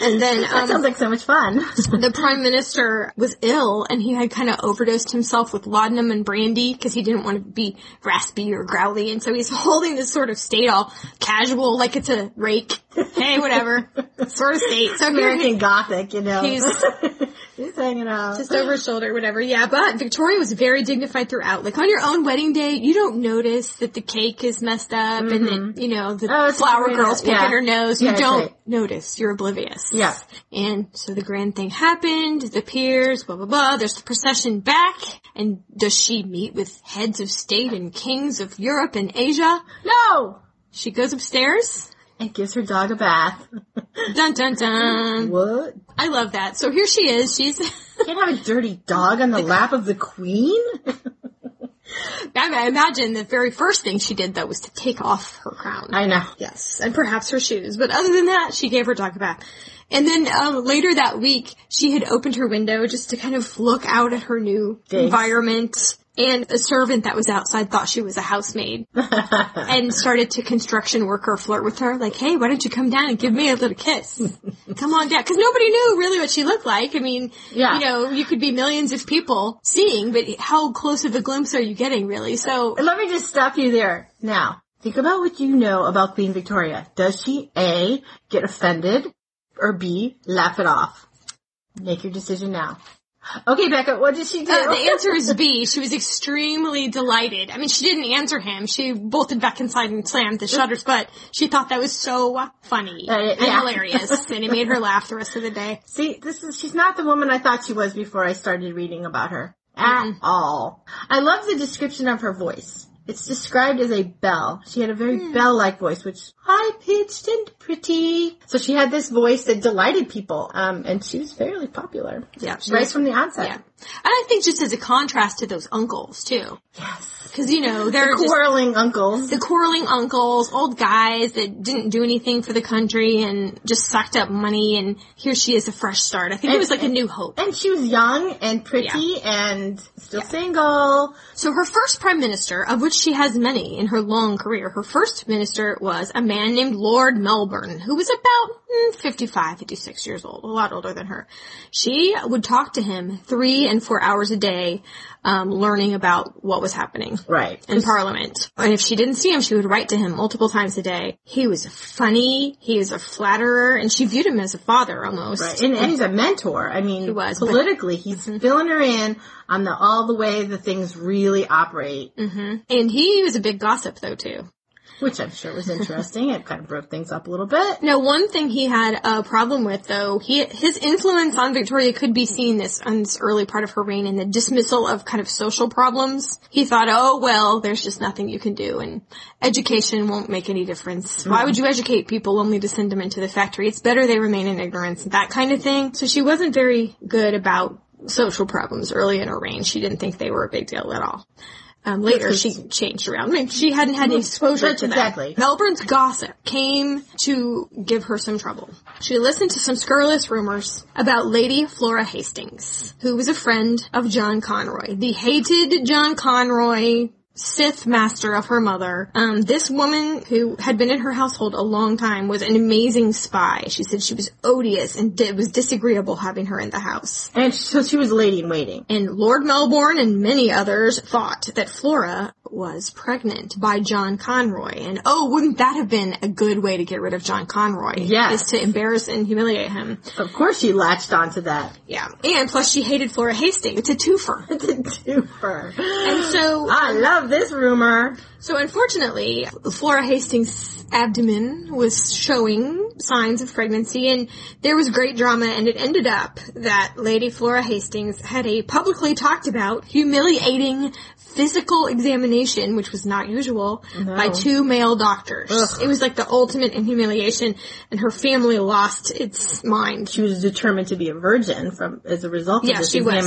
And then, That um, sounds like so much fun. the prime minister was ill and he had kind of overdosed himself with laudanum and brandy because he didn't want to be raspy or growly and so he's holding this sort of state all casual like it's a rake hey whatever sort of state so American Gothic, you know. He's- He's hanging out. just over his shoulder whatever yeah but victoria was very dignified throughout like on your own wedding day you don't notice that the cake is messed up and that mm-hmm. you know the Oh, flower girl's picking Yeah. her nose you Yeah, don't right. notice you're oblivious Yeah. And so the grand thing happened, the peers, blah, blah, blah. There's the procession back. And does she meet with heads of state and kings of Europe and Asia? No! She goes upstairs. And gives her dog a bath. Dun, dun, dun. what? I love that. So here she is. She's, Can't have a dirty dog on the lap of the queen? I imagine the very first thing she did though was to take off her crown. I know. Yes, and perhaps her shoes. But other than that, she gave her dog a bath. And then um, later that week, she had opened her window just to kind of look out at her new Thanks. environment. And a servant that was outside thought she was a housemaid and started to construction worker flirt with her, like, "Hey, why don't you come down and give me a little kiss? come on down." Because nobody knew really what she looked like. I mean, Yeah. you know, you could be millions of people seeing, but how close of a glimpse are you getting, really? So Let me just stop you there. Now, think about what you know about Queen Victoria. Does she A, get offended, or B, laugh it off? Make your decision now. Okay, Becca, what did she do? Uh, the answer is B. She was extremely delighted. I mean, she didn't answer him. She bolted back inside and slammed the shutters, but she thought that was so funny Uh, and hilarious, and it made her laugh the rest of the day. See, this is, she's not the woman I thought she was before I started reading about her. At all. I love the description of her voice. It's described as a bell. She had a very Hmm. bell-like voice, which high pitched and pretty. So she had this voice that delighted people, um, and she was fairly popular. Yeah, she right was- from the onset. Yeah. And I think just as a contrast to those uncles, too. Yes. Cause, you know, they're just Quarreling uncles. the quarreling uncles, old guys that didn't do anything for the country and just sucked up money, and here she is a fresh start. I think it was like a new hope. And she was young and pretty and still single. So her first prime minister, of which she has many in her long career, her first minister was a man named Lord Melbourne, who was about 55, 56 years old, a lot older than her. She would talk to him three and four hours a day, um, learning about what was happening Right. in Parliament. And if she didn't see him, she would write to him multiple times a day. He was funny, he was a flatterer, and she viewed him as a father almost. Right. And, and he's a mentor. I mean, He was, but- politically, he's filling her in on the all the way the things really operate, And he was a big gossip though too. Which I'm sure was interesting. it kind of broke things up a little bit. Now, one thing he had a problem with, though, he his influence on Victoria could be seen this on this early part of her reign in the dismissal of kind of social problems. He thought, oh well, there's just nothing you can do, and education won't make any difference. Why mm-hmm. would you educate people only to send them into the factory? It's better they remain in ignorance, that kind of thing. So she wasn't very good about social problems early in her reign. She didn't think they were a big deal at all. Um, later, she changed around. I mean, she hadn't had any exposure to that. exactly. Melbourne's gossip came to give her some trouble. She listened to some scurrilous rumors about Lady Flora Hastings, who was a friend of John Conroy, the hated John Conroy. Sith master of her mother. Um, this woman who had been in her household a long time was an amazing spy. She said she was odious and it was disagreeable having her in the house. And so she was a lady in waiting. And Lord Melbourne and many others thought that Flora was pregnant by John Conroy. And oh, wouldn't that have been a good way to get rid of John Conroy? Yes. Is to embarrass and humiliate him. Of course she latched onto that. Yeah. And plus she hated Flora Hastings. It's a twofer. It's a twofer. And so, I love this rumor. So unfortunately, Flora Hastings' abdomen was showing signs of pregnancy and there was great drama and it ended up that Lady Flora Hastings had a publicly talked about humiliating physical examination, which was not usual, by two male doctors. It was like the ultimate in humiliation and her family lost its mind. She was determined to be a virgin from as a result of Yeah, this she was.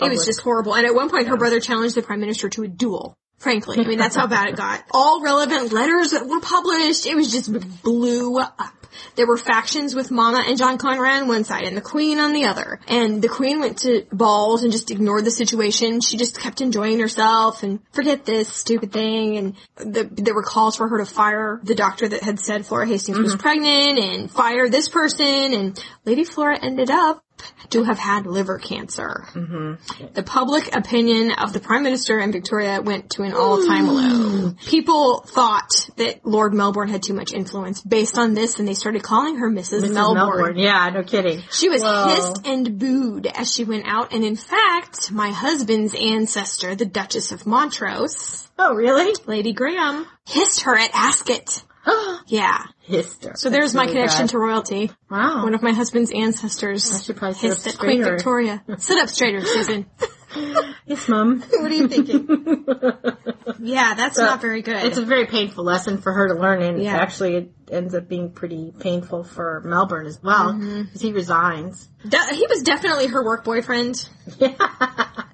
It was just horrible. And at one point, her brother challenged the prime minister to a duel. Frankly, I mean, that's how bad it got. All relevant letters that were published, it was just blew up. There were factions with Mama and John Conroy on one side and the Queen on the other. And the Queen went to balls and just ignored the situation. She just kept enjoying herself and forget this stupid thing. And the, there were calls for her to fire the doctor that had said Flora Hastings was mm-hmm. pregnant and fire this person. And Lady Flora ended up to have had liver cancer. Mm-hmm. The public opinion of the Prime Minister and Victoria went to an all-time low. Mm. People thought that Lord Melbourne had too much influence based on this and they started calling her Mrs. Mrs. Melbourne. Melbourne. Yeah, no kidding. She was Whoa. hissed and booed as she went out and in fact, my husband's ancestor, the Duchess of Montrose, Oh, really? Lady Graham, hissed her at Ascot. Yeah. Hister. So there's my really connection bad. to royalty. Wow. One of my husband's ancestors I should probably sit hissed up at Queen. Victoria. Sit up straighter, Susan. Yes, Mom. What are you thinking? yeah, that's So, not very good. It's a very painful lesson for her to learn, and Yeah. actually, it ends up being pretty painful for Melbourne as well, because Mm-hmm. he resigns. De- he was definitely her work boyfriend. Yeah.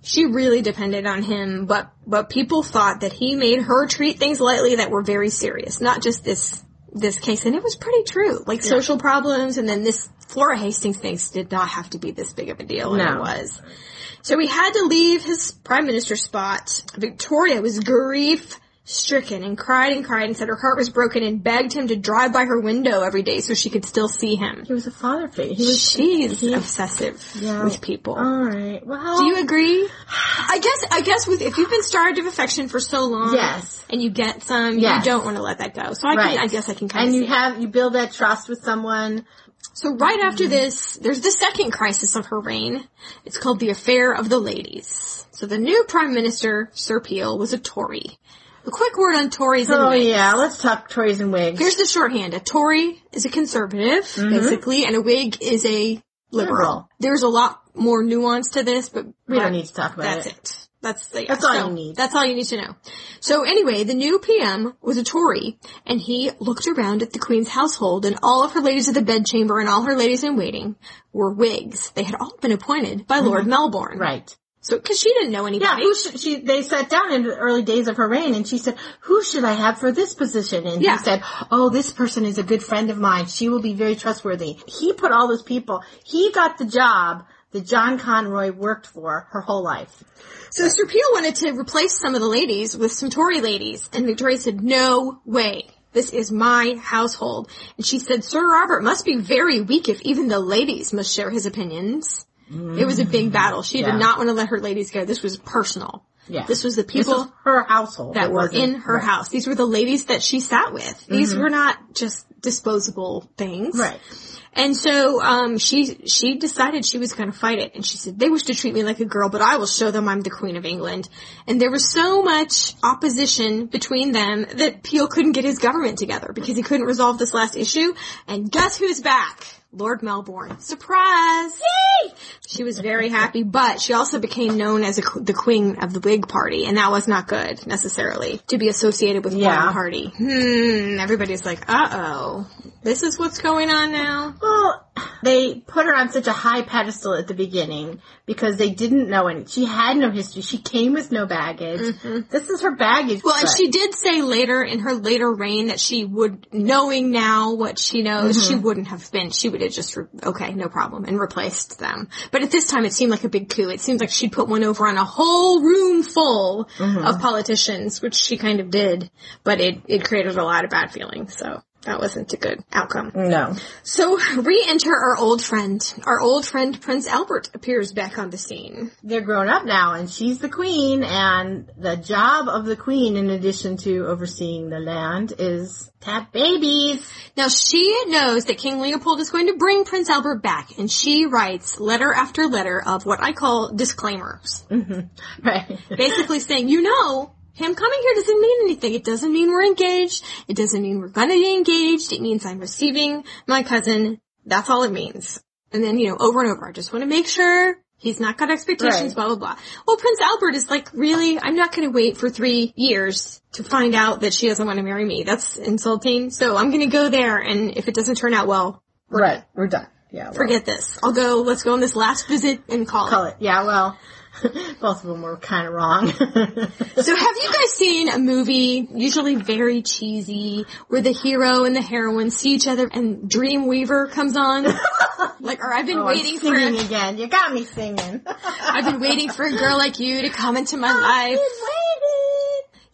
She really depended on him, but but people thought that he made her treat things lightly that were very serious, not just this this case, and it was pretty true. Like social problems, and then this Flora Hastings thing did not have to be this big of a deal, and it was. So he had to leave his prime minister spot. Victoria was grief stricken and cried and cried and said her heart was broken and begged him to drive by her window every day so she could still see him. He was a father figure. He was. She's he- obsessive Yeah. with people. All right. Well, Do you agree? I guess I guess with if you've been starved of affection for so long, Yes. and you get some, Yes. you don't want to let that go. So I Right. can, I guess I can kind and of And you have you build that trust with someone. So right after this, there's the second crisis of her reign. It's called the affair of the ladies. So the new prime minister, Sir Peel, was a Tory. A quick word on Tories and Oh Whigs. yeah, let's talk Tories and Whigs. Here's the shorthand. A Tory is a conservative, mm-hmm. basically, and a Whig is a liberal. Liberal. There's a lot more nuance to this, but we don't need to talk about That's it. it. That's the, That's all you need. That's all you need to know. So anyway, the new PM was a Tory, and he looked around at the Queen's household, and all of her ladies of the bedchamber and all her ladies in waiting were Whigs. They had all been appointed by Lord Melbourne. Mm-hmm. Right. So, cause she didn't know Yeah, anybody. who should she? They sat down in the early days of her reign, and she said, "Who should I have for this position?" And Yeah. he said, "Oh, this person is a good friend of mine. She will be very trustworthy." He put all those people. He got the job that John Conroy worked for her whole life. So Sir Peel wanted to replace some of the ladies with some Tory ladies, and Victoria said, no way. This is my household. And she said, Sir Robert must be very weak if even the ladies must share his opinions. It was a big battle. She Yeah. did not want to let her ladies go. This was personal. Yeah. This was the people was her household that were in her right. Mm-hmm. house. These were the ladies that she sat with. These were not just disposable things. Right. And so um, she she decided she was going to fight it, and she said they wish to treat me like a girl, but I will show them I'm the Queen of England. And there was so much opposition between them that Peel couldn't get his government together because he couldn't resolve this last issue. And guess who's back? Lord Melbourne. Surprise! Yay! She was very happy, but she also became known as a, the queen of the Whig Party, and that was not good necessarily to be associated with Yeah. one party. Hmm. Everybody's like, uh oh. This is what's going on now. Well, they put her on such a high pedestal at the beginning because they didn't know any. She had no history. She came with no baggage. Mm-hmm. This is her baggage. Well, and she did say later in her later reign that she would, knowing now what she knows, she mm-hmm. wouldn't have been. She would have just, re- okay, no problem, and replaced them. But at this time, it seemed like a big coup. It seemed like she'd put one over on a whole room full mm-hmm. of politicians, which she kind of did. But it it created a lot of bad feelings. So. That wasn't a good outcome. No. So, re-enter our old friend. Our old friend Prince Albert appears back on the scene. They're grown up now and she's the queen and the job of the queen in addition to overseeing the land is to have babies. Now she knows that King Leopold is going to bring Prince Albert back, and she writes letter after letter of what I call disclaimers. Mm-hmm. Right. Basically saying, you know, him coming here doesn't mean anything. It doesn't mean we're engaged. It doesn't mean we're gonna be engaged. It means I'm receiving my cousin. That's all it means. And then, you know, over and over, I just want to make sure he's not got expectations, Right. blah, blah, blah. Well, Prince Albert is like, really? I'm not gonna wait for three years to find out that she doesn't want to marry me. That's insulting. So I'm gonna go there, and if it doesn't turn out well, right. We're done. Yeah. well, forget this. I'll go, let's go on this last visit and call, Call it. it. Yeah, well, both of them were kind of wrong. So have you guys seen a movie, usually very cheesy, where the hero and the heroine see each other and Dreamweaver comes on? like, or I've been Oh, waiting for, singing again. You got me singing. I've been waiting for a girl like you to come into my life.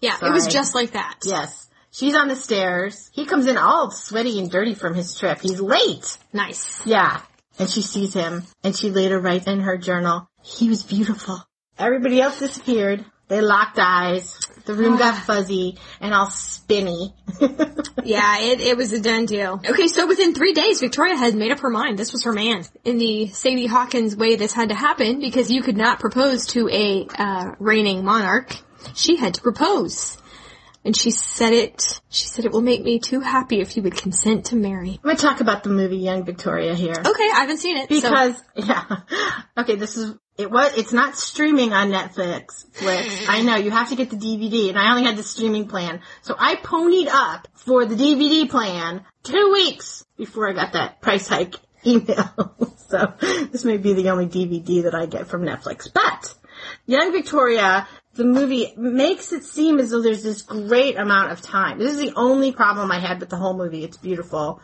Yeah, it was just like that. Yes. She's on the stairs. He comes in all sweaty and dirty from his trip. He's late. Nice. Yeah. And she sees him and she later writes in her journal, he was beautiful. Everybody else disappeared. They locked eyes. The room got fuzzy and all spinny. Yeah, it, it was a done deal. Okay, so within three days, Victoria had made up her mind. This was her man. In the Sadie Hawkins way, this had to happen because you could not propose to a uh, reigning monarch. She had to propose. And she said it, she said it will make me too happy if you would consent to marry. I'm going to talk about the movie Young Victoria here. Okay, I haven't seen it. so- Because, yeah. Okay, this is, it was, it's not streaming on Netflix. Which I know, you have to get the DVD and I only had the streaming plan. So I ponied up for the DVD plan two weeks before I got that price hike email. so this may be the only DVD that I get from Netflix. But, Young Victoria, the movie makes it seem as though there's this great amount of time. This is the only problem I had with the whole movie. It's beautiful.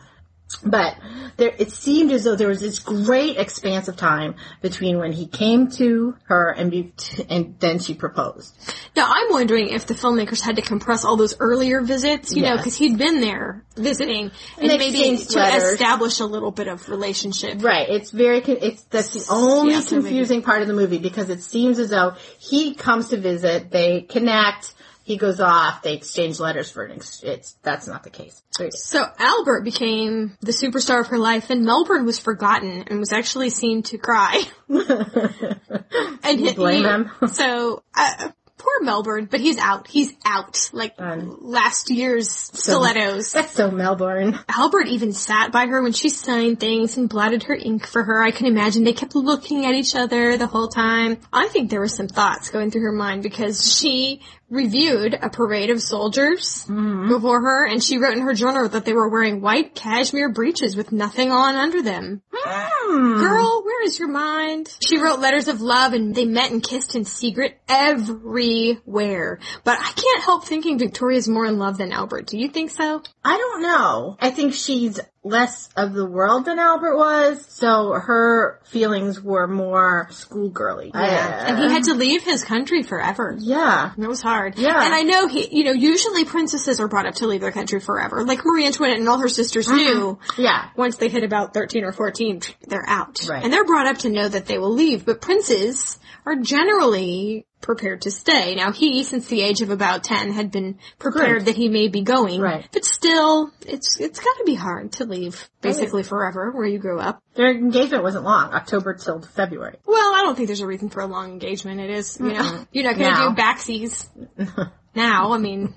But there, it seemed as though there was this great expanse of time between when he came to her and be, and then she proposed. Now I'm wondering if the filmmakers had to compress all those earlier visits, you know, because he'd been there visiting and they maybe to letters. establish a little bit of relationship. Right. It's very. It's that's the only Yeah, so maybe- confusing part of the movie because it seems as though he comes to visit, they connect, he goes off, they exchange letters for an. Ex- it's that's not the case. So Albert became the superstar of her life, and Melbourne was forgotten and was actually seen to cry. and You blame him? So uh, poor Melbourne, but he's out. He's out. Like Um, last year's stilettos. That's so Melbourne. Albert even sat by her when she signed things and blotted her ink for her. I can imagine they kept looking at each other the whole time. I think there were some thoughts going through her mind because she reviewed a parade of soldiers before her and she wrote in her journal that they were wearing white cashmere breeches with nothing on under them. Hmm. Girl, where is your mind? She wrote letters of love and they met and kissed in secret everywhere. But I can't help thinking Victoria's more in love than Albert. Do you think so? I don't know. I think she's less of the world than Albert was, so her feelings were more schoolgirly. Yeah. And he had to leave his country forever. yeah. It was hard. Yeah. And I know he, you know, usually princesses are brought up to leave their country forever. Like Marie Antoinette and all her sisters mm-hmm. knew. Yeah. Once they hit about 13 or 14, they're out. Right. And they're brought up to know that they will leave. But princes are generally prepared to stay. Now he, since the age of about 10, had been prepared that he may be going. Right. But still, it's, it's gotta be hard to leave basically forever where you grew up. Their engagement wasn't long, October till February. Well, I don't think there's a reason for a long engagement. It is, you know, you're not to Now. do backsies now. I mean,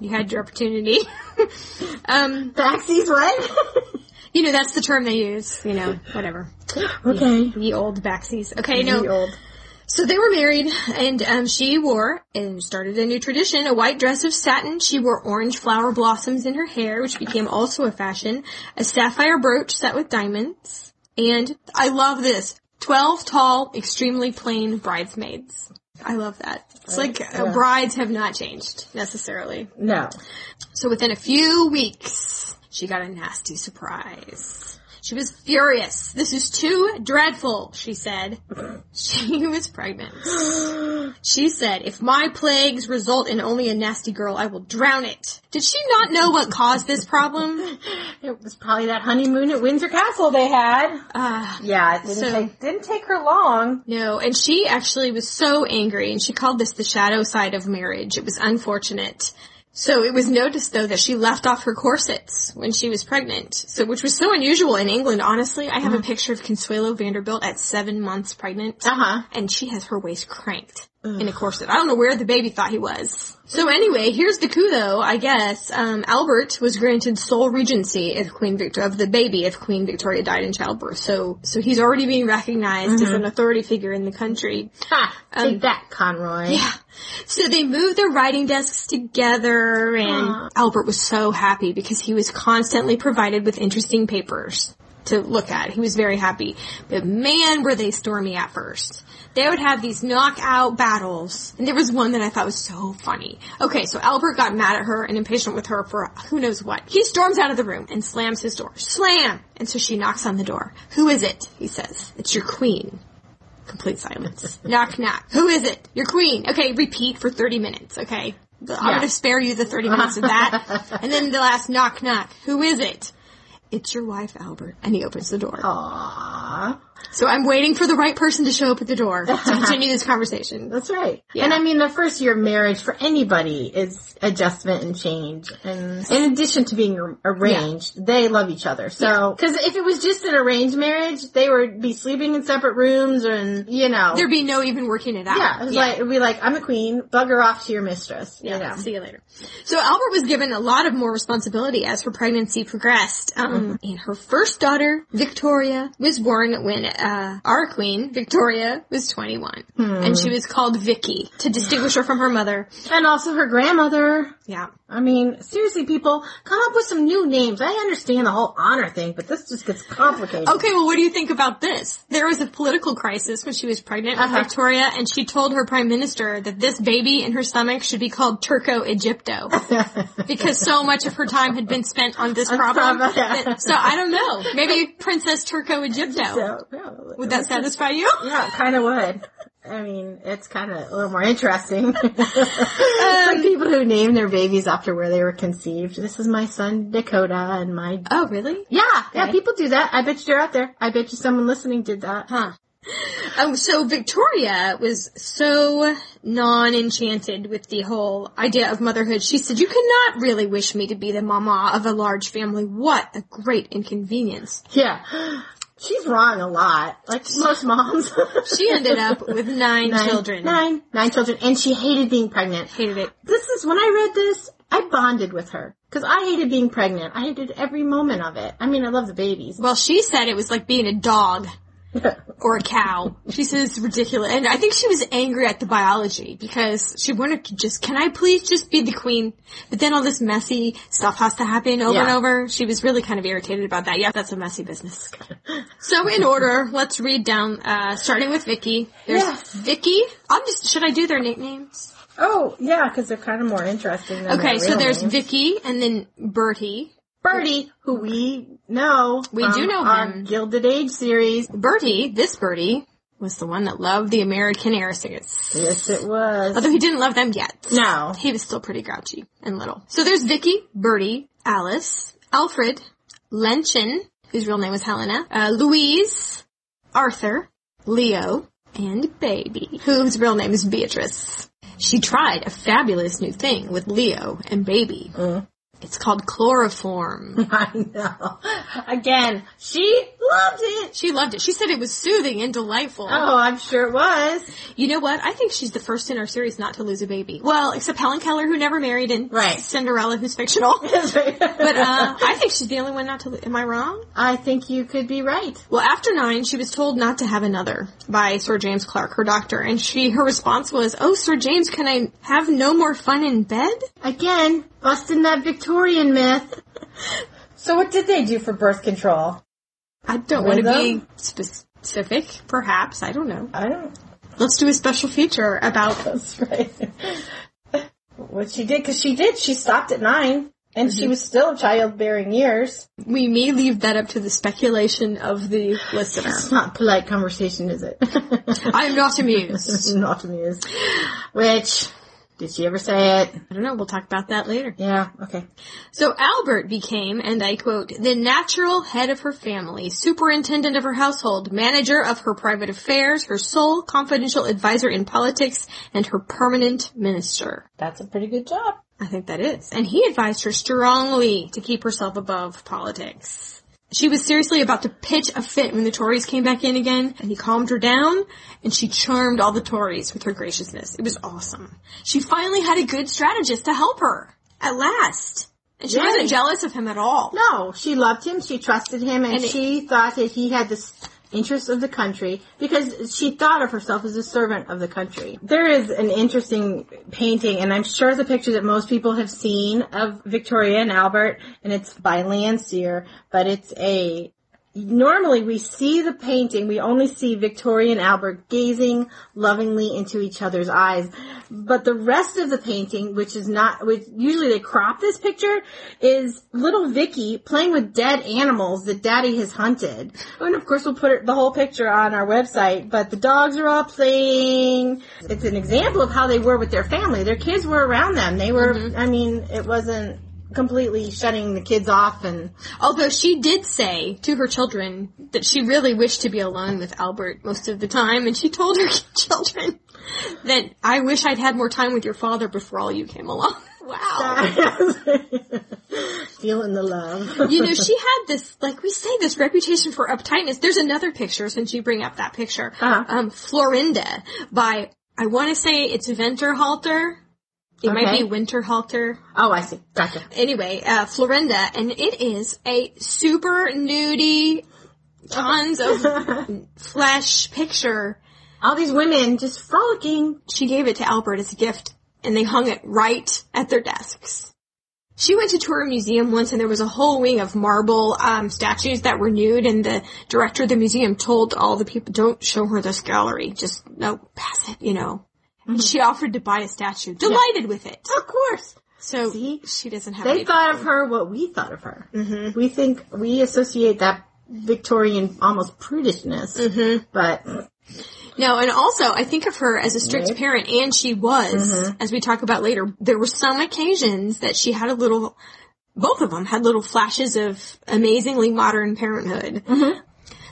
you had your opportunity. um, Backsies what? you know, that's the term they use. You know, whatever. okay. The old backsies. Okay, no. The old. So they were married, and um, she wore and started a new tradition: a white dress of satin. She wore orange flower blossoms in her hair, which became also a fashion. A sapphire brooch set with diamonds, and I love this: twelve tall, extremely plain bridesmaids. I love that. It's like uh, Yeah. brides have not changed necessarily. No. So within a few weeks, she got a nasty surprise. She was furious. This is too dreadful, she said. She was pregnant. She said, if my plagues result in only a nasty girl, I will drown it. Did she not know what caused this problem? It was probably that honeymoon at Windsor Castle they had. Uh, Yeah, it didn't, So- take, didn't take her long. no, and she actually was so angry, and she called this the shadow side of marriage. It was unfortunate. So it was noticed though that she left off her corsets when she was pregnant. So which was so unusual in England, honestly. I have a picture of Consuelo Vanderbilt at seven months pregnant. Uh-huh. And she has her waist cranked in a corset. I don't know where the baby thought he was. So anyway, here's the coup though, I guess. Um, Albert was granted sole regency if Queen Victoria, of the baby if Queen Victoria died in childbirth. So, so he's already being recognized as an authority figure in the country. Ha! Take that, Conroy. Yeah. So they moved their writing desks together and Aw. Albert was so happy because he was constantly provided with interesting papers to look at. He was very happy. But man, were they stormy at first. They would have these knockout battles. And there was one that I thought was so funny. Okay, so Albert got mad at her and impatient with her for who knows what. He storms out of the room and slams his door. Slam! And so she knocks on the door. Who is it? He says. It's your queen. Complete silence. knock, knock. Who is it? Your queen. Okay, repeat for 30 minutes, okay? I'm Yeah. gonna spare you the 30 minutes of that. and then the last knock, knock. Who is it? It's your wife, Albert. And he opens the door. Aww. So I'm waiting for the right person to show up at the door to continue this conversation. That's right. Yeah. And I mean, the first year of marriage for anybody is adjustment and change. And in addition to being ar- arranged, they love each other. So, cause if it was just an arranged marriage, they would be sleeping in separate rooms and, you know. There'd be no even working it out. yeah, it was like, it'd be like, I'm a queen, bugger off to your mistress. Yeah, you know. see you later. So Albert was given a lot of more responsibility as her pregnancy progressed. Um, And her first daughter, Victoria, was born when uh, our queen, Victoria, was 21. And she was called Vicky to distinguish her from her mother. And also her grandmother. Yeah. I mean, seriously, people, come up with some new names. I understand the whole honor thing, but this just gets complicated. Okay, well, what do you think about this? There was a political crisis when she was pregnant with Uh-huh. Victoria, and she told her prime minister that this baby in her stomach should be called Turco Egypto because so much of her time had been spent on this problem. that- so I don't know. Maybe Princess Turco Egypto. So, yeah, Would that satisfy you? Yeah, kind of would. I mean, it's kind of a little more interesting. like people who name their babies after where they were conceived. This is my son Dakota, and my Oh, really? yeah, yeah. People do that. I bet you they're out there. I bet you someone listening did that. Huh. Um, so Victoria was so non-enchanted with the whole idea of motherhood. She said, you cannot really wish me to be the mama of a large family. What a great inconvenience. Yeah, she's wrong a lot, like most moms. She ended up with nine, nine children. nine, nine children, and she hated being pregnant. Hated it. This is when I read this, I bonded with her because I hated being pregnant. I hated every moment of it. I mean, I love the babies. Well, she said it was like being a dog or a cow. She says it's ridiculous. And I think she was angry at the biology because she wanted to just, can I please just be the queen? But then all this messy stuff has to happen over Yeah. and over. She was really kind of irritated about that. Yeah, that's a messy business. So in order, let's read down, uh, starting with Vicky. There's Yes. Vicky. I'm just, should I do their nicknames? Oh, yeah, because they're kind of more interesting than Okay, so there's names. Vicky and then Bertie. Bertie, who we know. We do know our him. Gilded Age series. Bertie, this Bertie, was the one that loved the American cigarettes. Yes, it was. Although he didn't love them yet. No. He was still pretty grouchy and little. So there's Vicky, Bertie, Alice, Alfred, Lenchen, whose real name was Helena, uh, Louise, Arthur, Leo, and Baby, whose real name is Beatrice. She tried a fabulous new thing with Leo and Baby. It's called chloroform. I know. Again, she loved it. She loved it. She said it was soothing and delightful. Oh, I'm sure it was. You know what? I think she's the first in our series not to lose a baby. Well, except Helen Keller, who never married, and Right. Cinderella, who's fictional. but uh, I think she's the only one not to. Am I wrong? I think you could be right. Well, after nine, she was told not to have another by Sir James Clark, her doctor, and she her response was, "Oh, Sir James, can I have no more fun in bed?" Again, busting that Victorian myth. So what did they do for birth control? I don't want to be specific. Perhaps I don't know. I don't. Let's do a special feature about. That's right. what she did, because she did. She stopped at nine, and she mm-hmm. was still childbearing years. We may leave that up to the speculation of the listener. It's not polite conversation, is it? I am not amused. not amused. Which did she ever say it? I don't know. We'll talk about that later. Yeah. Okay. So Albert became, and I quote, the natural head of her family, superintendent of her household, manager of her private affairs, her sole confidential advisor in politics, and her permanent minister. That's a pretty good job. I think that is. And he advised her strongly to keep herself above politics. She was seriously about to pitch a fit when the Tories came back in again, and he calmed her down, and she charmed all the Tories with her graciousness. It was awesome. She finally had a good strategist to help her. At last. And she Yay. wasn't jealous of him at all. No, she loved him. She trusted him, and, And it- she thought that he had the interests of the country because she thought of herself as a servant of the country. There is an interesting painting, and I'm sure it's a picture that most people have seen of Victoria and Albert, and it's by Landseer, but it's a Normally we see the painting, we only see Victoria and Albert gazing lovingly into each other's eyes. But the rest of the painting, which is not, which usually they crop this picture, is little Vicky playing with dead animals that daddy has hunted. And of course we'll put the whole picture on our website, but the dogs are all playing. It's an example of how they were with their family. Their kids were around them. They were, mm-hmm. I mean, it wasn't completely shutting the kids off and Although she did say to her children that she really wished to be alone with Albert most of the time, and she told her children that I wish I'd had more time with your father before all you came along. Wow. feeling the love. you know, she had this, like we say, this reputation for uptightness. There's another picture, since you bring up that picture. Uh-huh. Um, Florinda by, I want to say it's Winterhalter. It might be Winter Halter. Oh, I see. Gotcha. Anyway, uh, Florinda, and it is a super nudie, tons of flesh picture. All these women just frolicking. She gave it to Albert as a gift, and they hung it right at their desks. She went to tour a museum once, and there was a whole wing of marble um, statues that were nude, and the director of the museum told all the people, "Don't show her this gallery. Just no, pass it." You know. And she offered to buy a statue, delighted with it. Of course. So See? she doesn't have. They any thought of her what we thought of her. Mm-hmm. We think, we associate that Victorian almost prudishness. Mm-hmm. But, No, and also I think of her as a strict Right. parent, and she was, Mm-hmm. as we talk about later. There were some occasions that she had a little, both of them had little flashes of amazingly modern parenthood.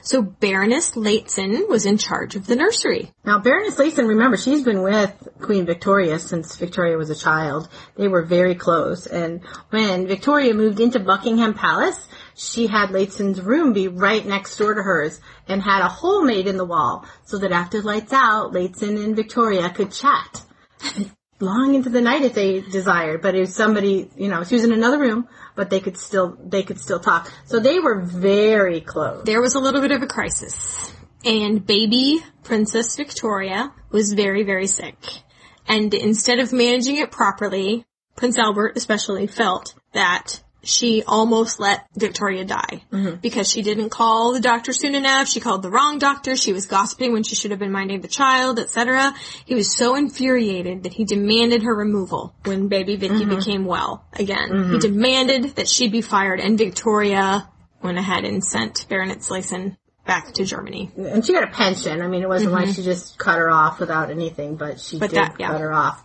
So Baroness Lehzen was in charge of the nursery. now Baroness Lehzen, remember, she's been with Queen Victoria since Victoria was a child. They were very close. And when Victoria moved into Buckingham Palace, she had Lehzen's room be right next door to hers and had a hole made in the wall so that after lights out, Lehzen and Victoria could chat. long into the night if they desired. But if somebody, you know, she was in another room, but they could still they could still talk. So they were very close. There was a little bit of a crisis, and baby Princess Victoria was very, very sick. And instead of managing it properly, Prince Albert especially felt that she almost let Victoria die mm-hmm. because she didn't call the doctor soon enough. She called the wrong doctor. She was gossiping when she should have been minding the child, etc. He was so infuriated that he demanded her removal when baby Vicky mm-hmm. became well again. He mm-hmm. demanded that she be fired and Victoria went ahead and sent Baroness Lehzen back to Germany. And she got a pension. I mean, it wasn't like she just cut her off without anything, but she Mm-hmm. But did that- yeah. cut her off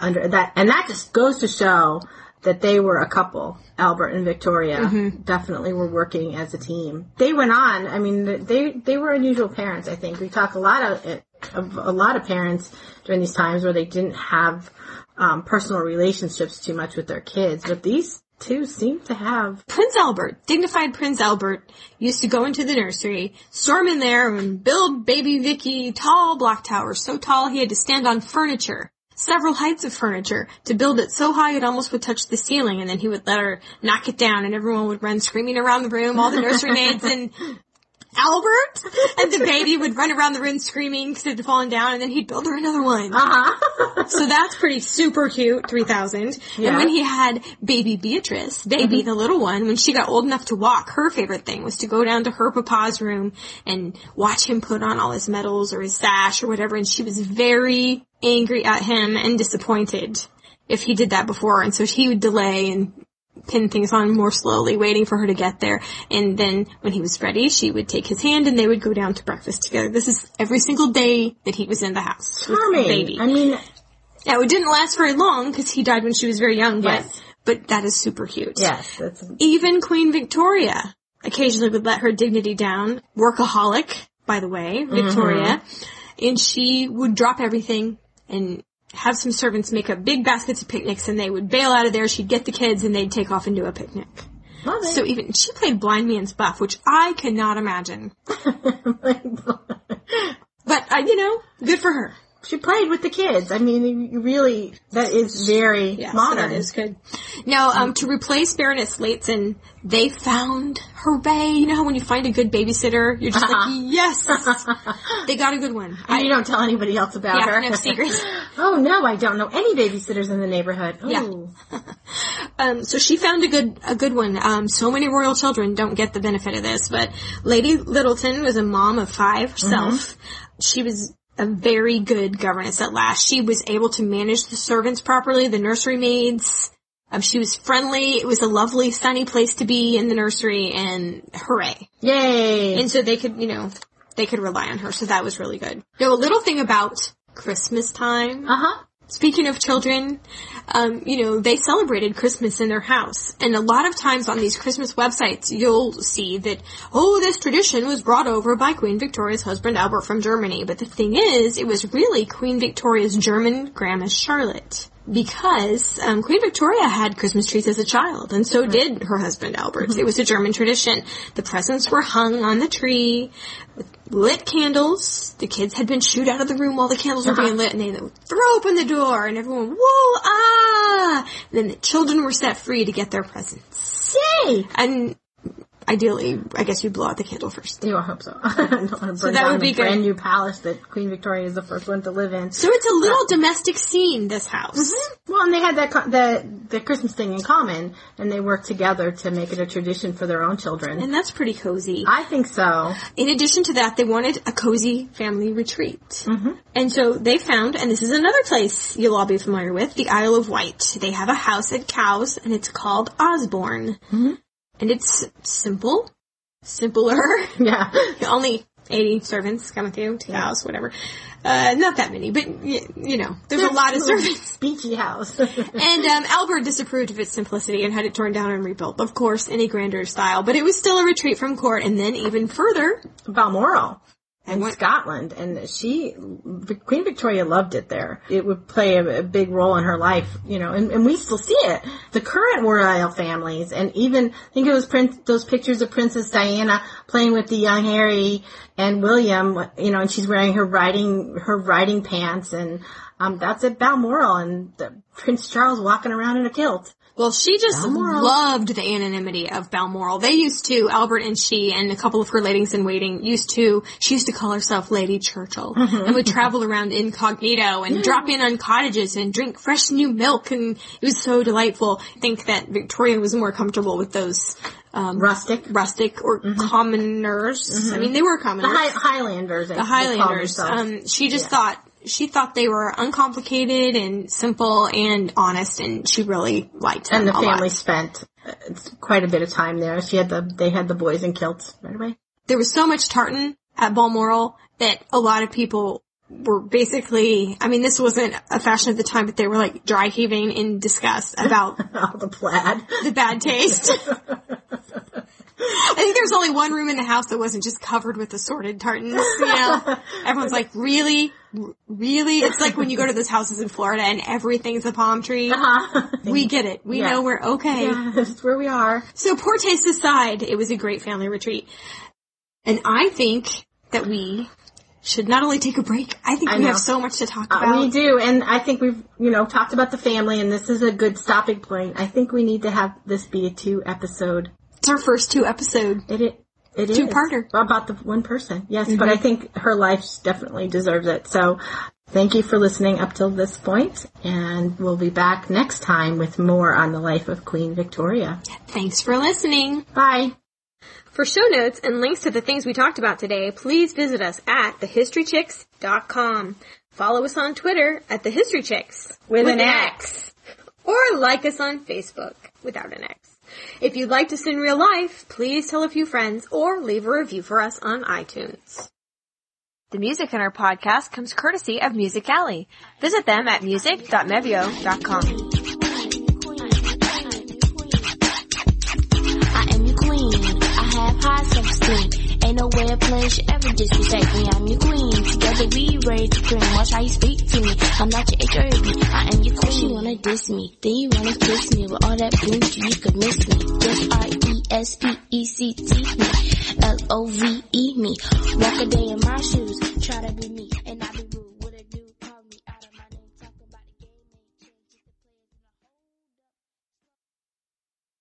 under that. And that just goes to show that they were a couple. Albert and Victoria Mm-hmm. definitely were working as a team. They went on. I mean, they they were unusual parents. I think we talk a lot of, of a lot of parents during these times where they didn't have um, personal relationships too much with their kids. But these two seem to have. Prince Albert, dignified Prince Albert, used to go into the nursery, storm in there and build baby Vicky tall block towers, so tall he had to stand on furniture. Several heights of furniture to build it so high it almost would touch the ceiling and then he would let her knock it down and everyone would run screaming around the room, all the nursery maids and Albert and the baby would run around the room screaming because it had fallen down and then he'd build her another one. Uh-huh. So that's pretty super cute, 3000. Yeah. And when he had baby Beatrice, baby the little one, when she got old enough to walk, her favorite thing was to go down to her papa's room and watch him put on all his medals or his sash or whatever and she was very angry at him and disappointed if he did that before and so he would delay and pin things on more slowly, waiting for her to get there. And then when he was ready, she would take his hand and they would go down to breakfast together. This is every single day that he was in the house with the baby. I mean, Now it didn't last very long because he died when she was very young, but Yes. but that is super cute. yes, that's Even Queen Victoria occasionally would let her dignity down. Workaholic, by the way, mm-hmm. Victoria, and she would drop everything and have some servants make up big baskets of picnics and they would bail out of there. She'd get the kids and they'd take off and do a picnic. love it. So even she played blind man's buff, which I cannot imagine. But uh, you know, good for her. She played with the kids. I mean, really, that is very Yeah, so modern. that is good. Now, um, to replace Baroness Lehzen, they found hooray. You know how when you find a good babysitter, you're just Uh-huh. like, yes, they got a good one. And you don't tell anybody else about Yeah, her. no secrets. oh no, I don't know any babysitters in the neighborhood. Yeah. Um, so she found a good a good one. Um, so many royal children don't get the benefit of this, but Lady Lyttelton was a mom of five herself. She was a very good governess at last. She was able to manage the servants properly, the nursery maids. Um, she was friendly. It was a lovely, sunny place to be in the nursery, and hooray! Yay. And so they could, you know, they could rely on her. So that was really good. Now, a little thing about Christmas time. uh huh. Speaking of children, um, you know, they celebrated Christmas in their house. And a lot of times on these Christmas websites, you'll see that, oh, this tradition was brought over by Queen Victoria's husband Albert from Germany. But the thing is, it was really Queen Victoria's German grandma Charlotte. Because um, Queen Victoria had Christmas trees as a child, and so did her husband Albert. It was a German tradition. The presents were hung on the tree with lit candles. The kids had been shooed out of the room while the candles were being lit, and they would throw open the door, and everyone, whoa, ah! And then the children were set free to get their presents. Yay. And ideally, I guess you blow out the candle first. You, I hope so. I don't want to burn that would be good. brand new palace that Queen Victoria is the first one to live in. So it's a little domestic scene, this house. Well, and they had that co- the the Christmas thing in common, and they worked together to make it a tradition for their own children. And that's pretty cozy. I think so. In addition to that, they wanted a cozy family retreat. Mm-hmm. And so they found, and this is another place you'll all be familiar with, the Isle of Wight. They have a house at Cowes, and it's called Osborne. Mm-hmm. And it's simple, simpler. Yeah. Only 80 servants come with you to the house, whatever. Uh, not that many, but y- you know, there's a lot of servants. Beachy house. And um, Albert disapproved of its simplicity and had it torn down and rebuilt, of course, in a grander style. But it was still a retreat from court, and then even further, Balmoral in what- Scotland, and she, Queen Victoria loved it there. It would play a, a big role in her life, you know, and, and we still see it. The current royal families, and even I think it was Prince, those pictures of Princess Diana playing with the young Harry and William, you know, and she's wearing her riding her riding pants, and um, that's at Balmoral, and the, Prince Charles walking around in a kilt. Well, she just Balmoral. loved the anonymity of Balmoral. They used to, Albert and she and a couple of her ladies in waiting used to, she used to call herself Lady Churchill and would travel around incognito and drop in on cottages and drink fresh new milk and it was so delightful. I think that Victoria was more comfortable with those um, Rustic. rustic or commoners. I mean, they were The commoners. Hi- Highlanders. the Highlanders. Um, she just thought she thought they were uncomplicated and simple and honest, and she really liked them and the a lot. family spent uh, quite a bit of time there. She had the they had the boys in kilts right away. There was so much tartan at Balmoral that a lot of people were basically. I mean, this wasn't a fashion at the time, but they were like dry heaving in disgust about All the plaid. the bad taste. I think there's only one room in the house that wasn't just covered with assorted tartans, you know? Everyone's like, really? R- Really? It's like when you go to those houses in Florida and everything's a palm tree. Uh-huh. We get it. We Yeah. know we're okay. yeah, that's where we are. So poor taste aside, it was a great family retreat. And I think that we should not only take a break, I think I we know. have so much to talk Uh, about. we do, and I think we've, you know, talked about the family, and this is a good stopping point. I think we need to have this be a two episode. It's our first two episode. It it, it is Two-parter. about the one person. Yes, but I mm-hmm. think her life definitely deserves it. So, thank you for listening up till this point, and we'll be back next time with more on the life of Queen Victoria. Thanks for listening. Bye. For show notes and links to the things we talked about today, please visit us at thehistorychicks.com. Follow us on Twitter at thehistorychicks With an X. Or like us on Facebook without an X. If you'd like to in real life, please tell a few friends or leave a review for us on iTunes. The music in our podcast comes courtesy of Music Alley. Visit them at music.mevio.com. I am your queen. I have high self-esteem. Ain't no way of playing should ever disrespect me. I'm your queen. Together we raise the cream. Watch how you speak to me. I'm not your HRV. I am your queen. She wanna diss me. Then you wanna kiss me. With all that booty, you could miss me. Just me. L-O-V-E me. Walk a day in my shoes. Try to be me.